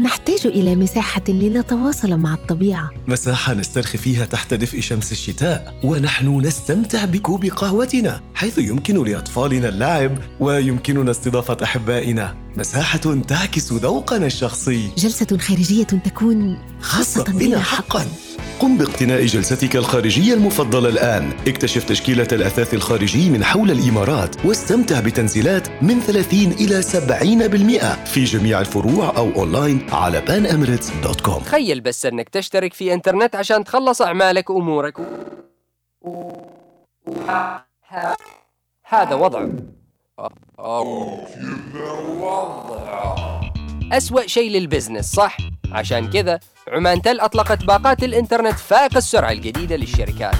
نحتاج إلى مساحة لنتواصل مع الطبيعة. مساحة نسترخي فيها تحت دفء شمس الشتاء ونحن نستمتع بكوب قهوتنا حيث يمكن لأطفالنا اللعب ويمكننا استضافة أحبائنا. مساحة تعكس ذوقنا الشخصي. جلسة خارجية تكون خاصة بنا حقا. قم باقتناء جلستك الخارجية المفضلة الآن. اكتشف تشكيلة الأثاث الخارجي من حول الإمارات واستمتع بتنزيلات من 30 إلى 70% في جميع الفروع أو أونلاين على panemirates.com تخيل بس إنك تشترك في إنترنت عشان تخلص أعمالك وأمورك. هذا وضعه أسوأ شيء لل business صح؟ عشان كذا عمانتل أطلقت باقات الإنترنت فائق السرعة الجديدة للشركات.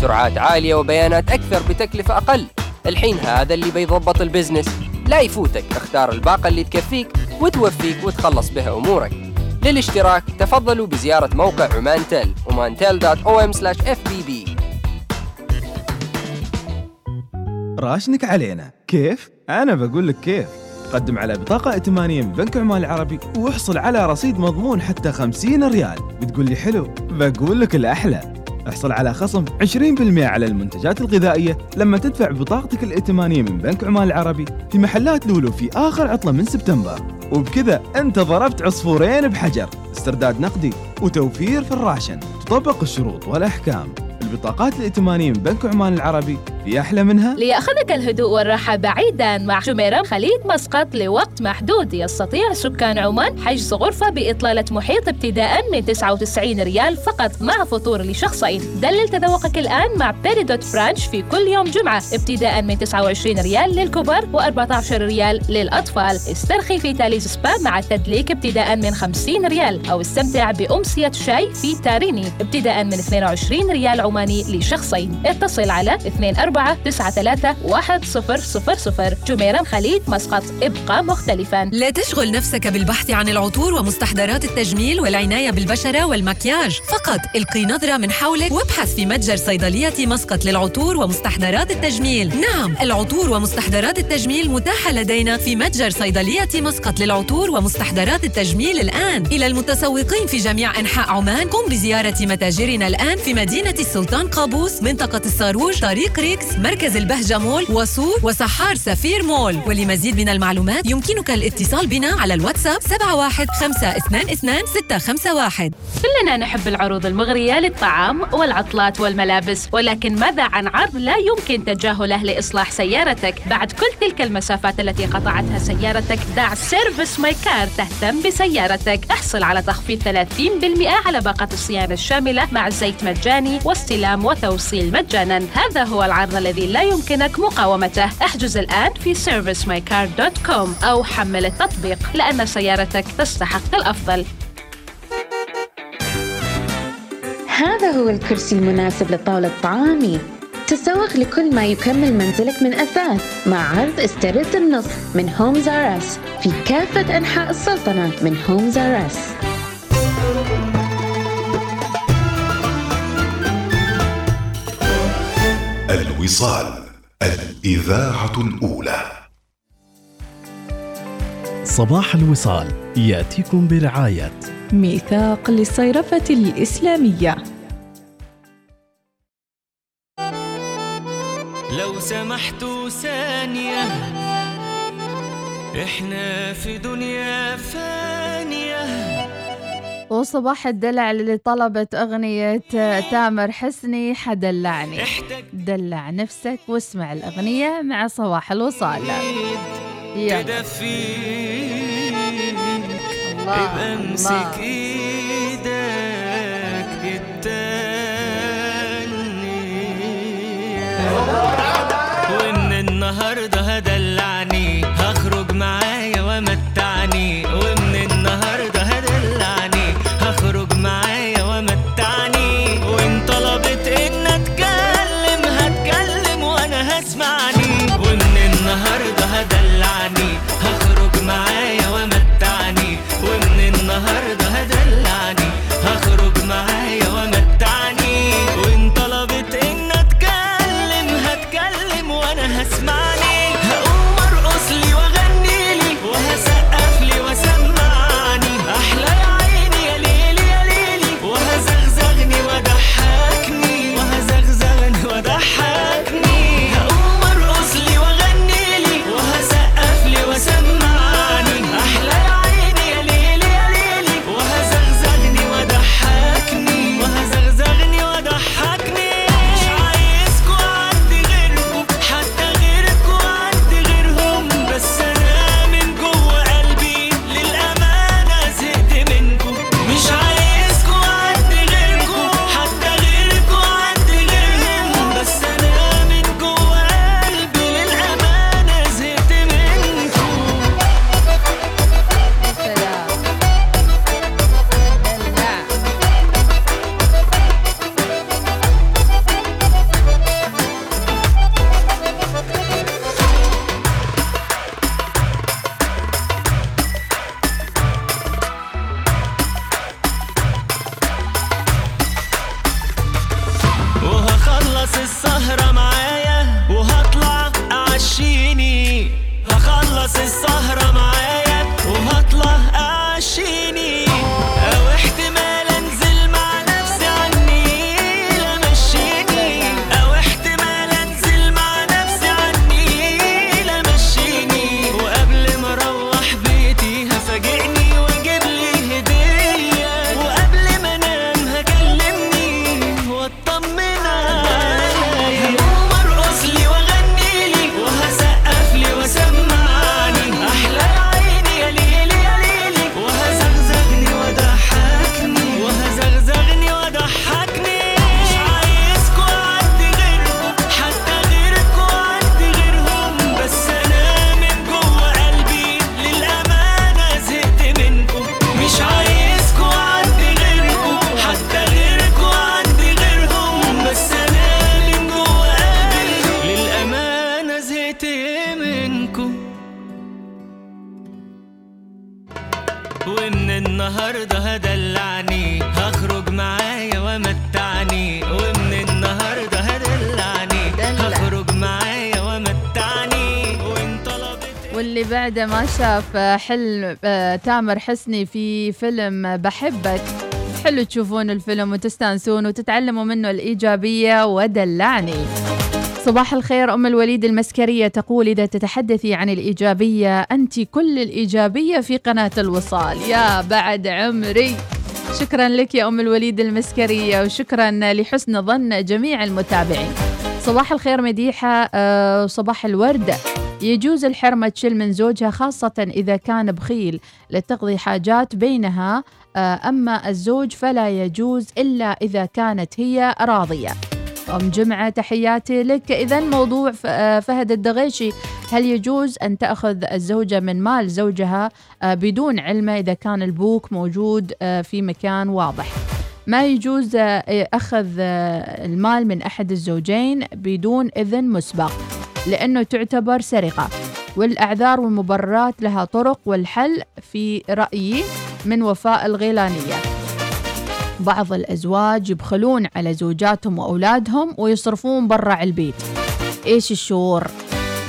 سرعات عالية وبيانات أكثر بتكلفة أقل. الحين هذا اللي بيضبط ال business. لا يفوتك اختار الباقة اللي تكفيك وتوفيك وتخلص بها أمورك. للاشتراك تفضلوا بزيارة موقع عمان تل omantel.om/fbb راشنك علينا. كيف؟ أنا بقول لك كيف. قدم على بطاقة ائتمانية من بنك عمان العربي واحصل على رصيد مضمون حتى 50 ريال. بتقول لي حلو بقول لك الأحلى. احصل على خصم 20% على المنتجات الغذائية لما تدفع بطاقتك الائتمانية من بنك عمان العربي في محلات لولو في آخر عطلة من سبتمبر. وبكذا أنت ضربت عصفورين بحجر. استرداد نقدي وتوفير في ال ration. تطبق الشروط والأحكام. البطاقات الائتمانية من بنك عمان العربي في أحلى منها؟ ليأخذك الهدوء والراحة بعيدا مع جميرة خليج مسقط لوقت محدود. يستطيع سكان عمان حجز غرفة بإطلالة محيط ابتداء من 99 ريال فقط مع فطور لشخصين. دلل تذوقك الآن مع Peridot brunch في كل يوم جمعة ابتداء من 29 ريال للكبار و14 ريال للأطفال. استرخي في Talise Spa مع التدليك ابتداء من 50 ريال أو استمتع بأمسية شاي في تاريني ابتداء من 22 ريال عماني لشخصين. اتصل على 24 93 1000 جميرة خليج مسقط ابقى مختلفا. لا تشغل نفسك بالبحث عن العطور ومستحضرات التجميل والعناية بالبشرة والمكياج. فقط القي نظرة من حولك وابحث في متجر صيدلية مسقط للعطور ومستحضرات التجميل. نعم العطور ومستحضرات التجميل متاحة لدينا في متجر صيدلية مسقط للعطور ومستحضرات التجميل الآن. إلى المتسوقين في جميع أنحاء عمان قم بزيارة متاجرنا الآن في مدينة السلطان. قابوس منطقة الصاروج طريق ريكس مركز البهجة مول وسور وسحار سفير مول. ولمزيد من المعلومات يمكنك الاتصال بنا على الواتساب 71522 كلنا نحب العروض المغرية للطعام والعطلات والملابس. ولكن ماذا عن عرض لا يمكن تجاهله لإصلاح سيارتك؟ بعد كل تلك المسافات التي قطعتها سيارتك دع Service My Car تهتم بسيارتك. احصل على تخفيض 30% على باقة الصيانة الشاملة مع زيت مجاني واستلام وتوصيل مجانا. هذا هو العرض الذي لا يمكنك مقاومته. احجز الآن في servicemycar.com أو حمل التطبيق لأن سيارتك تستحق الأفضل. هذا هو الكرسي المناسب لطاولة طعامي تسوق لكل ما يكمل منزلك من أثاث مع عرض استرد النص من Homes R Us في كافة أنحاء السلطنة من Homes R الوصال الإذاعة الأولى. صباح الوصال يأتيكم برعاية. ميثاق للصيرفة الإسلامية. لو سمحتوا ثانية إحنا في دنيا فانية. وصباح الدلع اللي طلبت أغنية تامر حسني حدلعني. دلع نفسك واسمع الأغنية مع صباح الوصال. يلا. الله، الله. حلم آه، تامر حسني في فيلم بحبك. حلو تشوفون الفيلم وتستانسون وتتعلموا منه الإيجابية ودلعني. صباح الخير أم الوليد المسكرية تقول إذا تتحدثي عن الإيجابية أنت كل الإيجابية في قناة الوصال. يا بعد عمري. شكرا لك يا أم الوليد المسكرية وشكرا لحسن ظن جميع المتابعين. صباح الخير مديحة آه، صباح الورد. يجوز الحرمة تشيل من زوجها خاصة إذا كان بخيل لتقضي حاجات بينها آه، أما الزوج فلا يجوز إلا إذا كانت هي راضية. أم جمعة تحياتي لك. إذا موضوع آه، فهد الدغيشي هل يجوز أن تأخذ الزوجة من مال زوجها آه، بدون علمه إذا كان البوك موجود في مكان واضح؟ ما يجوز أخذ المال من أحد الزوجين بدون إذن مسبق. لأنه تعتبر سرقة. والأعذار والمبررات لها طرق والحل في رأيي من وفاء الغيلانية. بعض الأزواج يبخلون على زوجاتهم وأولادهم ويصرفون برا البيت. إيش الشعور؟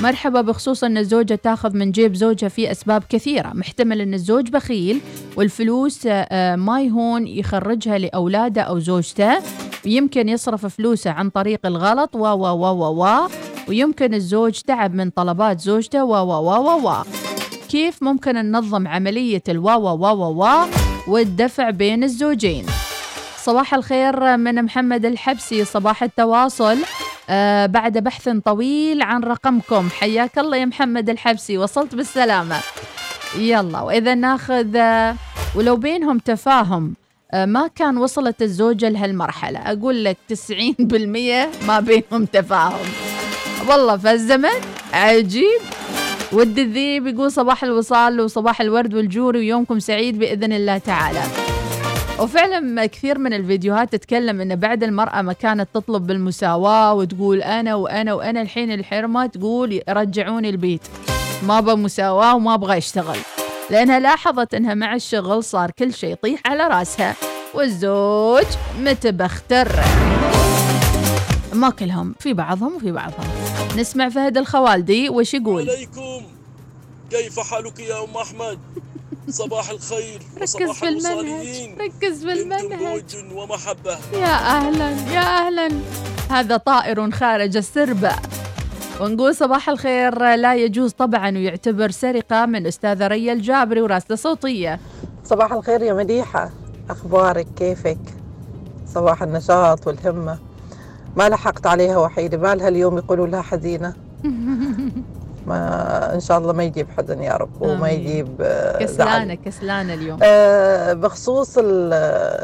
مرحبا بخصوص أن الزوجة تأخذ من جيب زوجها في أسباب كثيرة. محتمل أن الزوج بخيل والفلوس آه، ما يهون يخرجها لأولاده أو زوجته. ويمكن يصرف فلوسه عن طريق الغلط و و و و و. ويمكن الزوج تعب من طلبات زوجته و و و و كيف ممكن ننظم عملية الوا و و و و والدفع بين الزوجين؟ صباح الخير من محمد الحبسي صباح التواصل. آه بعد بحث طويل عن رقمكم حياك الله يا محمد الحبسي وصلت بالسلامة. يلا وإذا ناخذ آه ولو بينهم تفاهم آه ما كان وصلت الزوجة لهالمرحلة؟ أقول لك 90% ما بينهم تفاهم. والله فالزمن عجيب. ود الذيب يقول صباح الوصال وصباح الورد والجوري ويومكم سعيد بإذن الله تعالى. وفعلا كثير من الفيديوهات تتكلم إن بعد المرأة ما كانت تطلب بالمساواة وتقول أنا وأنا وأنا الحين الحرمة تقول رجعوني البيت. ما أبغى مساواة وما أبغى أشتغل. لأنها لاحظت إنها مع الشغل صار كل شيء يطيح على رأسها. والزوج متبختر. ما كلهم في بعضهم وفي بعضهم. نسمع فهد الخوالدي وش يقول؟ عليكم. كيف حالك يا أم أحمد؟ صباح الخير ركز وصباح في المنهج ركز في المنهج. بود ومحبة. يا أهلا يا أهلا. هذا طائر خارج السرب. ونقول صباح الخير. لا يجوز طبعا ويعتبر سرقة من أستاذة ريا الجابري وراسلة صوتية. صباح الخير يا مديحة. أخبارك؟ كيفك؟ صباح النشاط والهمة. ما لحقت عليها وحيدة ما لها اليوم يقولوا لها حزينة ما إن شاء الله ما يجيب حزن يا رب وما. يجيب آه، زعل كسلانة كسلانة اليوم آه، بخصوص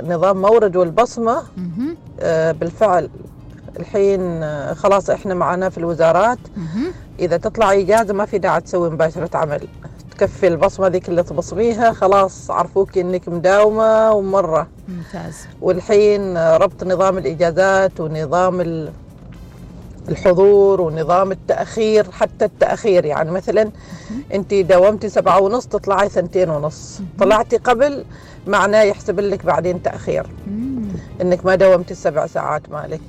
نظام مورد والبصمة مهم. آه، بالفعل الحين خلاص إحنا معنا في الوزارات. إذا تطلع اجازه ما في داعي تسوي مباشرة عمل تكفي البصمة ذيك اللي تبصميها خلاص عرفوك إنك مداومة ومرة. ممتاز. والحين ربط نظام الإجازات ونظام ال- الحضور ونظام التأخير حتى التأخير. يعني مثلا انت داومتي سبعة ونص تطلعي سنتين ونص. طلعتي قبل معناه يحسب لك بعدين تأخير. إنك ما داومتي السبع ساعات مالك.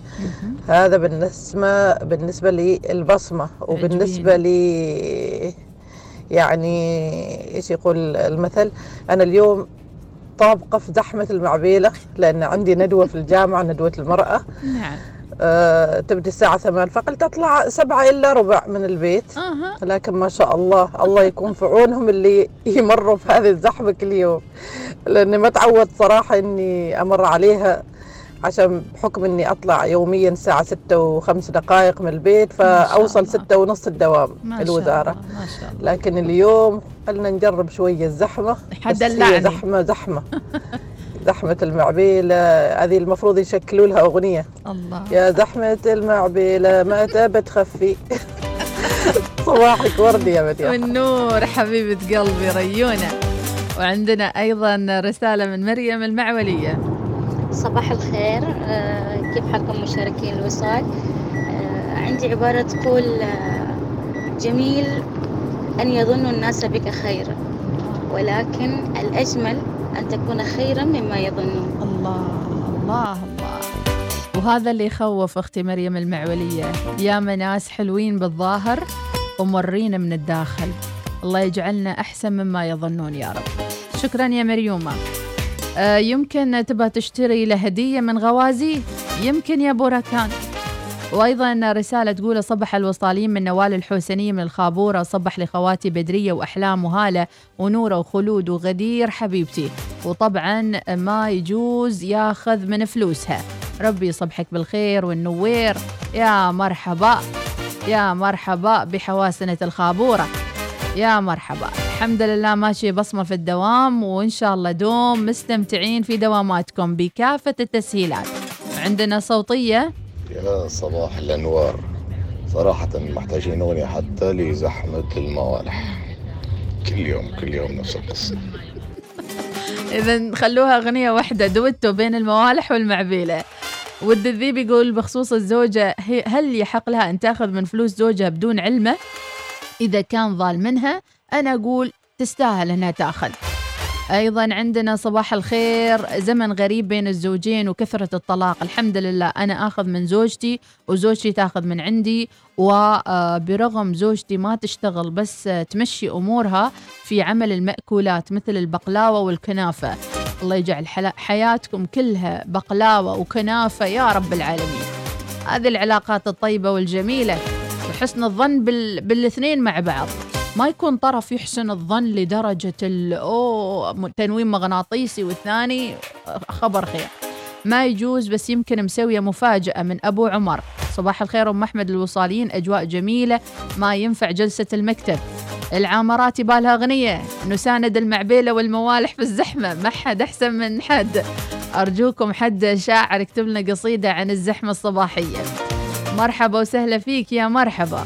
هذا بالنسبة بالنسبة للبصمة. وبالنسبة لي يعني إيش يقول المثل؟ أنا اليوم طابقه في زحمة المعبيلة لأن عندي ندوة في الجامعة ندوة المرأة. نعم. آه، تبدي الساعة ثمان فقلت أطلع سبعة إلا ربع من البيت. أها. لكن ما شاء الله الله يكون في عونهم اللي يمروا في هذه الزحمة كل يوم. لأني ما تعود صراحة إني أمر عليها عشان بحكم إني أطلع يوميا الساعة ستة وخمس دقائق من البيت فأوصل ستة ونص الدوام ما شاء الوزارة. الله ما شاء الله. لكن اليوم قلنا نجرب شوية الزحمة. بس حدلعني. هي زحمة زحمة. زحمة المعبيلة هذه المفروض يشكلوا لها أغنية. الله. يا زحمة المعبيلة متى بتخفي صباحك وردي يا مديحة والنور حبيبة قلبي ريونة. وعندنا أيضا رسالة من مريم المعولية. صباح الخير. آه، كيف حالكم مشاركين الوصال؟ آه، عندي عبارة تقول آه، جميل أن يظن الناس بك خيرا ولكن الأجمل أن تكون خيرا مما يظنون. الله الله الله. وهذا اللي يخوف أختي مريم المعولية. يا ناس حلوين بالظاهر ومرين من الداخل. الله يجعلنا أحسن مما يظنون يا رب. شكرا يا مريومة. آه يمكن تبى تشتري له هدية من غوازي؟ يمكن يا بركان وأيضا رسالة تقول صبح الوصالين من نوال الحوسنيه من الخابورة صبح لخواتي بدرية وأحلام وهالة ونوره وخلود وغدير حبيبتي. وطبعا ما يجوز ياخذ من فلوسها. ربي يصبحك بالخير والنوير. يا مرحبا. يا مرحبا بحواسنة الخابورة. يا مرحبا. الحمد لله ماشي بصمة في الدوام وإن شاء الله دوم مستمتعين في دواماتكم بكافة التسهيلات. عندنا صوتية؟ يا صباح الأنوار. صراحة محتاجين أغنية حتى لزحمة الموالح. كل يوم كل يوم نفس القصة. إذا خلوها أغنية واحدة دويتو بين الموالح والمعبيلة. ود الذيب يقول بخصوص الزوجة هل يحق لها أن تأخذ من فلوس زوجها بدون علمه؟ إذا كان ظال منها أنا أقول تستاهل أنها تأخذ. أيضا عندنا صباح الخير زمن غريب بين الزوجين وكثرة الطلاق. الحمد لله أنا أخذ من زوجتي وزوجتي تأخذ من عندي وبرغم زوجتي ما تشتغل بس آه، تمشي أمورها في عمل المأكولات مثل البقلاوة والكنافة. الله يجعل حياتكم كلها بقلاوة وكنافة يا رب العالمين. هذه العلاقات الطيبة والجميلة. وحسن الظن بال... بالاثنين مع بعض. ما يكون طرف يحسن الظن لدرجة ال أوه م- تنويم مغناطيسي والثاني خبر خير. ما يجوز بس يمكن مسوية مفاجأة من أبو عمر. صباح الخير أم أحمد الوصاليين أجواء جميلة ما ينفع جلسة المكتب. العامرات يبالها أغنية نساند المعبيلة والموالح في الزحمة. ما حد أحسن من حد. أرجوكم حد شاعر يكتب لنا قصيدة عن الزحمة الصباحية. مرحبا وسهلا فيك يا مرحبا.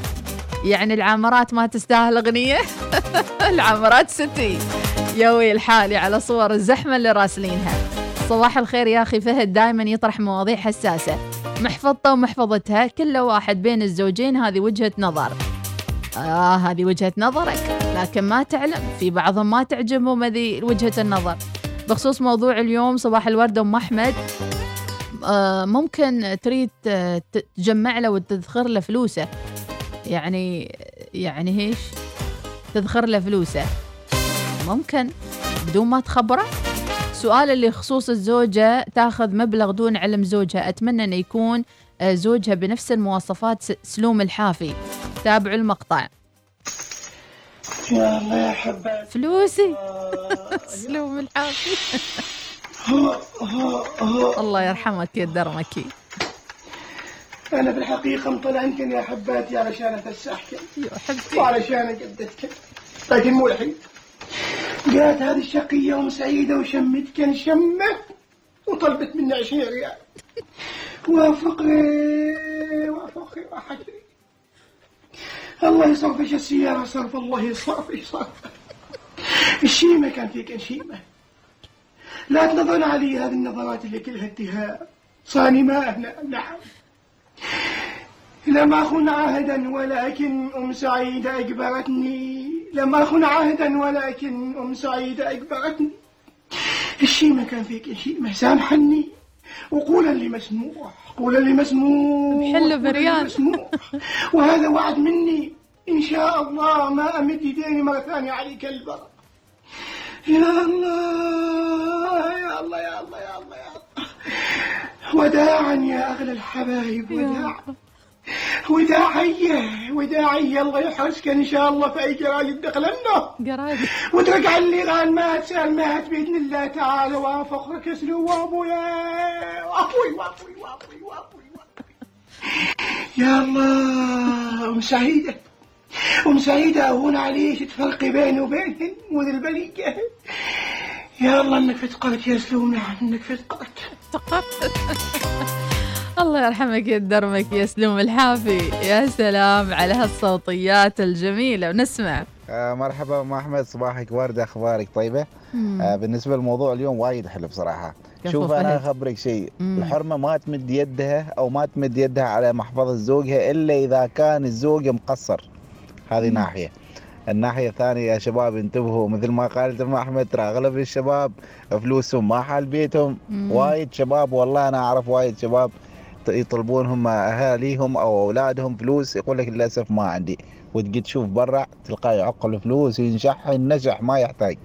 يعني العامرات ما تستاهل أغنية؟ العامرات ستي. يوي الحالي على صور الزحمة اللي راسلينها. صباح الخير يا أخي فهد دائما يطرح مواضيع حساسة. محفظته ومحفظتها كل واحد بين الزوجين هذه وجهة نظر. آه هذه وجهة نظرك. لكن ما تعلم في بعضهم ما تعجبهم هذه وجهة النظر. بخصوص موضوع اليوم صباح الورد أم أحمد. ممكن تريد آه، تجمع له وتذخر له فلوسه. يعني يعني إيش؟ تذخر له فلوسه. ممكن بدون ما تخبره. سؤال اللي خصوص الزوجة تاخذ مبلغ دون علم زوجها. أتمنى أن يكون آه، زوجها بنفس المواصفات سلوم الحافي. تابعوا المقطع. يا الله يا فلوسي. سلوم الحافي. الله يرحمك يا الدرمكي أنا في الحقيقة مطلعنكن يا حباتي علشان أفسحكن يا وعلشان أقدتكن لكن مو الحين. جات هذه الشقية أم سعيدة وشمتكن شمة وطلبت مني عشرين ريال. وافقني وافقني وحكي الله يصرفش السيارة صرف الله يصرفش صرف الشيمة كان فيك شيمة لا تنظرن علي هذه النظرات اللي كلها اتهام صانمة نعم لم أخن عهدا ولكن أم سعيدة أجبرتني. لم أخن عهدا ولكن أم سعيدة أجبرتني. الشيمة كان فيك شيمة سامحني. وقولا لمسموع قولا لمسموع قولاً بريان. وهذا وعد مني. إن شاء الله ما أمد يديني مرة ثانية عليك البر. يا الله يا الله يا الله يا الله يا الله وداعا يا أغلى الحبايب وداعا وداعية وداعية الله يحرسك إن شاء الله في أي جرايد دخلنا. قرايد وترجع اللي غان ما تسأل مات بإذن الله تعالى وافقك سلو وابويا وابوي وابوي وابوي وابوي يا الله أم سعيدة. أم سعيدة أهون عليش تفرقي بيني وبينهن وذي البلية. يا الله إنك فتقرت يا سلوم نعم إنك فتقرت الله يرحمك يا الدرمك يا سلوم الحافي. يا سلام على هالصوتيات الجميلة ونسمع. آه مرحبا أم أحمد صباحك وردة أخبارك طيبة؟ مم. آه بالنسبة للموضوع اليوم وايد حلو بصراحة. شوف أنا. أخبرك شيء. الحرمة ما تمد يدها أو ما تمد يدها على محفظة زوجها إلا إذا كان الزوج مقصر. هذه مم. ناحية الناحية الثانية يا شباب انتبهوا مثل ما قالت ام أحمد ترى أغلب الشباب فلوسهم ما حال بيتهم. وايد شباب والله أنا أعرف وايد شباب ت- يطلبونهم أهاليهم أو أولادهم فلوس يقول لك للأسف ما عندي وتجي تشوف برا تلقاه يعق الفلوس ينشحن نشح ما يحتاج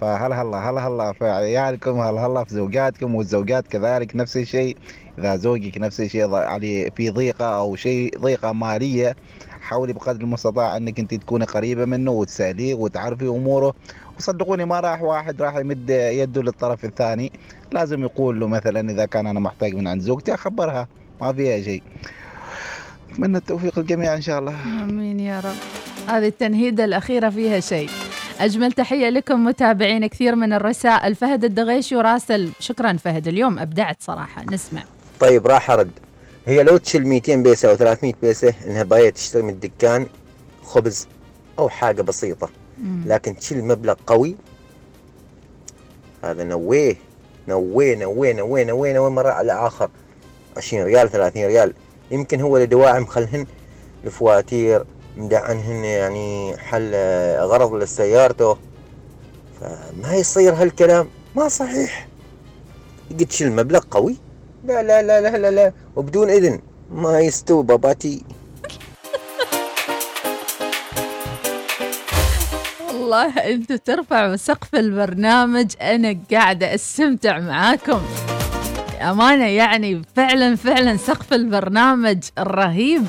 فهلا هلا هلا هلا في عيالكم هلا هلا في زوجاتكم والزوجات كذلك نفس الشيء. إذا زوجك نفس الشيء ض- يعني في ضيقة أو شيء ضيقة مالية حاولي بقدر المستطاع إنك أنت تكوني قريبة منه وتساليه وتعرفي أموره. وصدقوني ما راح واحد راح يمد يده للطرف الثاني. لازم يقول له مثلا إذا كان أنا محتاج من عند زوجتي أخبرها ما فيها شيء. أتمنى التوفيق للجميع إن شاء الله. آمين يا رب. هذه التنهيدة الأخيرة فيها شيء. أجمل تحية لكم متابعين كثير من الرسائل فهد الدغيشي وراسل شكرا فهد. اليوم أبدعت صراحة. نسمع. طيب راح أرد. هي لو تشيل 200 بيسة أو 300 بيسة إنها باية تشتري من الدكان خبز أو حاجة بسيطة. مم. لكن تشيل مبلغ قوي هذا نويه نويه نويه نويه نويه نويه مرة على آخر. 20 ريال 30 ريال. يمكن هو لدواعي مخلهن الفواتير مدعنهن يعني حل غرض لسيارته فما يصير هالكلام؟ ما صحيح. تشيل مبلغ قوي؟ لا لا لا لا لا, لا. وبدون إذن ما يستوي باباتي. والله أنتوا ترفعوا سقف البرنامج. أنا قاعدة أستمتع معاكم. امانه يعني فعلا فعلا سقف البرنامج رهيب.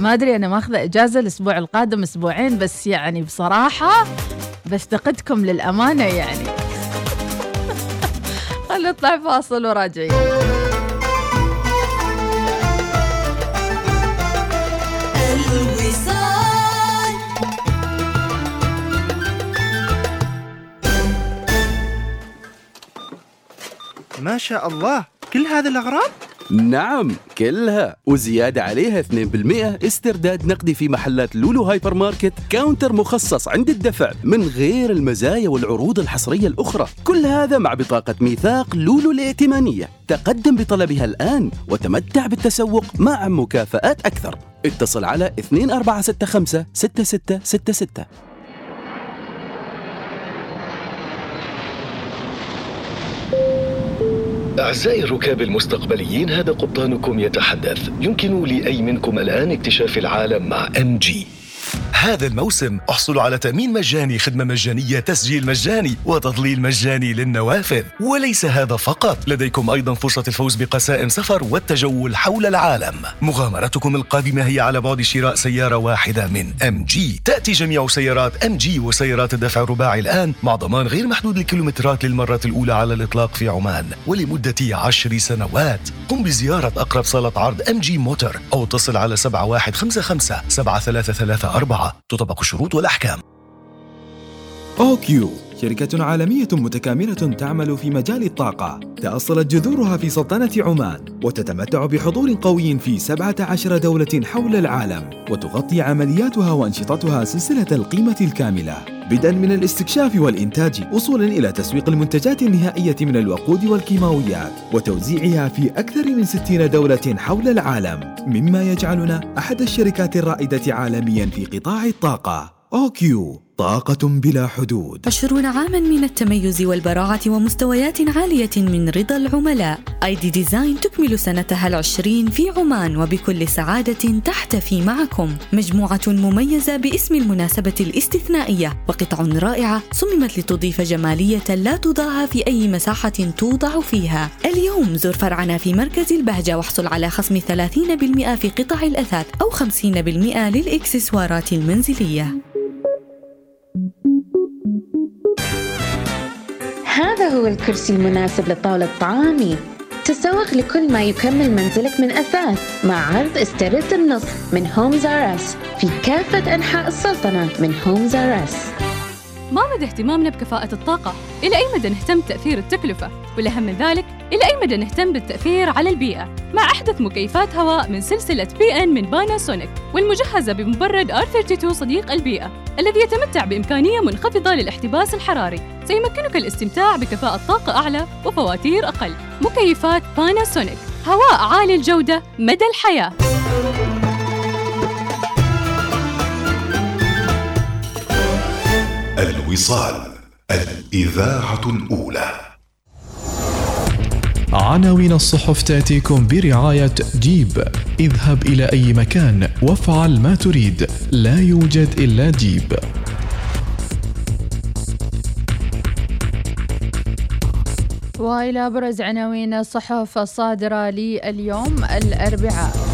ما أدري أنا ماخذة إجازة الأسبوع القادم أسبوعين بس يعني بصراحة بفتقدكم للأمانة يعني خلينا نطلع فاصل وراجعين ما شاء الله كل هذه الأغراض؟ نعم كلها. وزيادة عليها 2% استرداد نقدي في محلات لولو هايبر ماركت counter مخصص عند الدفع من غير المزايا والعروض الحصرية الأخرى. كل هذا مع بطاقة ميثاق لولو الائتمانية. تقدم بطلبها الآن وتمتع بالتسوق مع مكافآت أكثر. اتصل على 2465 6666 أعزائي الركاب المستقبليين هذا قبطانكم يتحدث. يمكن لأي منكم الآن اكتشاف العالم مع ام جي هذا الموسم احصلوا على تأمين مجاني خدمة مجانية تسجيل مجاني وتضليل مجاني للنوافذ. وليس هذا فقط لديكم أيضا فرصة الفوز بقسائم سفر والتجول حول العالم. مغامرتكم القادمة هي على بعد شراء سيارة واحدة من MG تأتي جميع سيارات MG وسيارات الدفع الرباعي الآن مع ضمان غير محدود الكيلومترات للمرة الأولى على الإطلاق في عمان. ولمدة عشر سنوات. قم بزيارة أقرب صالة عرض MG Motor أو اتصل على 7155 7334 تطبق الشروط والأحكام. OQ. شركة عالمية متكاملة تعمل في مجال الطاقة. تأصلت جذورها في سلطنة عمان وتتمتع بحضور قوي في 17 دولة حول العالم وتغطي عملياتها وأنشطتها سلسلة القيمة الكاملة. بدءا من الاستكشاف والإنتاج وصولا إلى تسويق المنتجات النهائية من الوقود والكيماويات وتوزيعها في أكثر من 60 دولة حول العالم. مما يجعلنا أحد الشركات الرائدة عالميا في قطاع الطاقة OQ. طاقة بلا حدود. عشرون عاما من التميز والبراعة ومستويات عالية من رضا العملاء. ID Design تكمل سنتها العشرين في عمان وبكل سعادة تحتفي معكم. مجموعة مميزة باسم المناسبة الاستثنائية. وقطع رائعة صممت لتضيف جمالية لا تضاهى في أي مساحة توضع فيها. اليوم زر فرعنا في مركز البهجة واحصل على خصم 30% في قطع الأثاث أو 50% للإكسسوارات المنزلية. هذا هو الكرسي المناسب لطاولة طعامي. تسوق لكل ما يكمل منزلك من أثاث مع عرض استرد النص من Homes R Us في كافة أنحاء السلطنة من Homes R Us ما مدى اهتمامنا بكفاءة الطاقة؟ إلى أي مدى نهتم بتأثير التكلفة؟ والأهم من ذلك، إلى أي مدى نهتم بالتأثير على البيئة؟ مع أحدث مكيفات هواء من سلسلة بي إن من باناسونيك والمجهزة بمبرد R32 صديق البيئة الذي يتمتع بإمكانية منخفضة للاحتباس الحراري سيمكنك الاستمتاع بكفاءة طاقة أعلى وفواتير أقل مكيفات باناسونيك هواء عالي الجودة مدى الحياة الوصال الإذاعة الأولى. عناوين الصحف تأتيكم برعاية جيب. اذهب إلى أي مكان وافعل ما تريد. لا يوجد إلا جيب. وإلى أبرز عناوين الصحف الصادرة لليوم الأربعاء.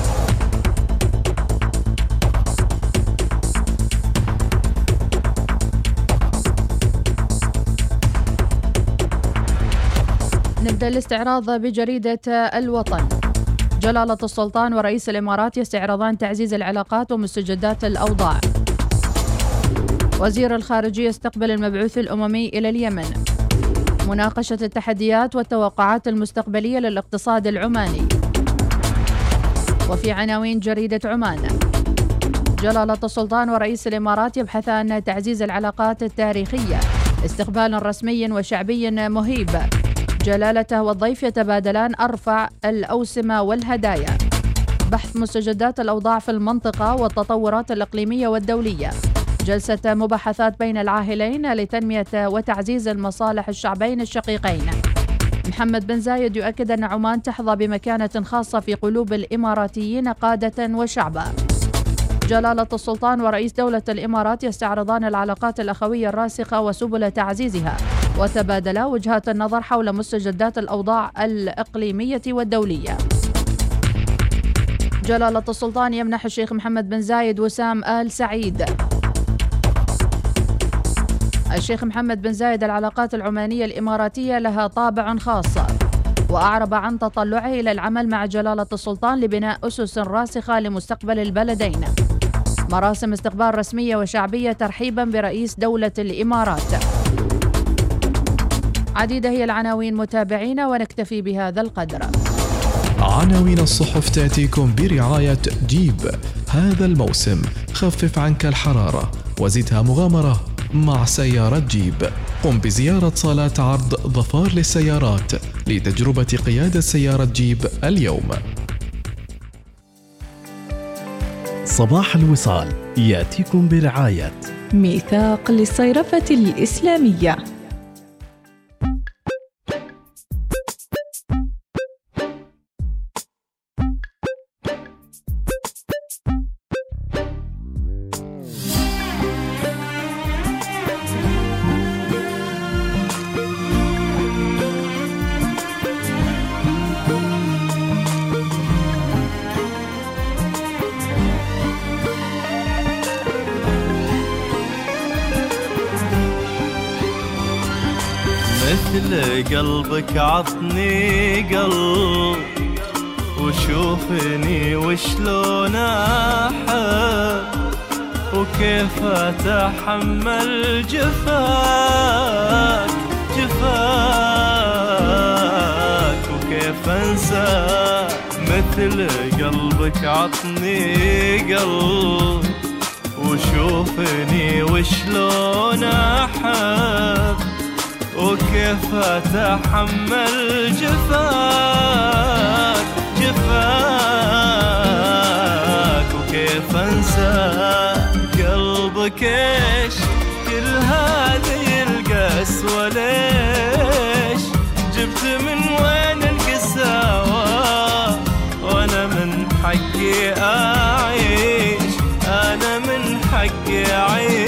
نبدا الاستعراض بجريدة الوطن. جلالة السلطان ورئيس الإمارات يستعرضان تعزيز العلاقات ومستجدات الأوضاع. وزير الخارجية يستقبل المبعوث الأممي إلى اليمن. مناقشة التحديات والتوقعات المستقبلية للاقتصاد العماني. وفي عناوين جريدة عمان. جلالة السلطان ورئيس الإمارات يبحثان تعزيز العلاقات التاريخية. استقبال رسمي وشعبي مهيب. جلالته والضيف يتبادلان أرفع الأوسمة والهدايا. بحث مستجدات الأوضاع في المنطقة والتطورات الإقليمية والدولية. جلسة مباحثات بين العاهلين لتنمية وتعزيز المصالح الشعبين الشقيقين. محمد بن زايد يؤكد أن عمان تحظى بمكانة خاصة في قلوب الإماراتيين قادة وشعبا جلالة السلطان ورئيس دولة الإمارات يستعرضان العلاقات الأخوية الراسخة وسبل تعزيزها. وتبادلا وجهات النظر حول مستجدات الأوضاع الإقليمية والدولية. جلالة السلطان يمنح الشيخ محمد بن زايد وسام آل سعيد. الشيخ محمد بن زايد العلاقات العمانية الإماراتية لها طابع خاص وأعرب عن تطلعه إلى العمل مع جلالة السلطان لبناء أسس راسخة لمستقبل البلدين. مراسم استقبال رسمية وشعبية ترحيبا برئيس دولة الإمارات. عديدة هي العناوين متابعينا ونكتفي بهذا القدر. عناوين الصحف تأتيكم برعاية جيب. هذا الموسم خفف عنك الحرارة وزدها مغامرة مع سيارة جيب. قم بزيارة صالات عرض ظفار للسيارات لتجربة قيادة سيارة جيب اليوم. صباح الوصال يأتيكم برعاية. ميثاق للصيرفة الإسلامية. قلبك عطني قلب وشوفني وشلون أحب وكيف أتحمل جفاك جفاك وكيف أنسى مثل قلبك عطني قلب وشوفني وشلون أحب. وكيف اتحمل جفاك جفاك؟ وكيف انسى قلبك إيش؟ كل هذه القسوة ليش؟ جبت من وين القساوة؟ وأنا من حقي أعيش أنا من حقي أعيش.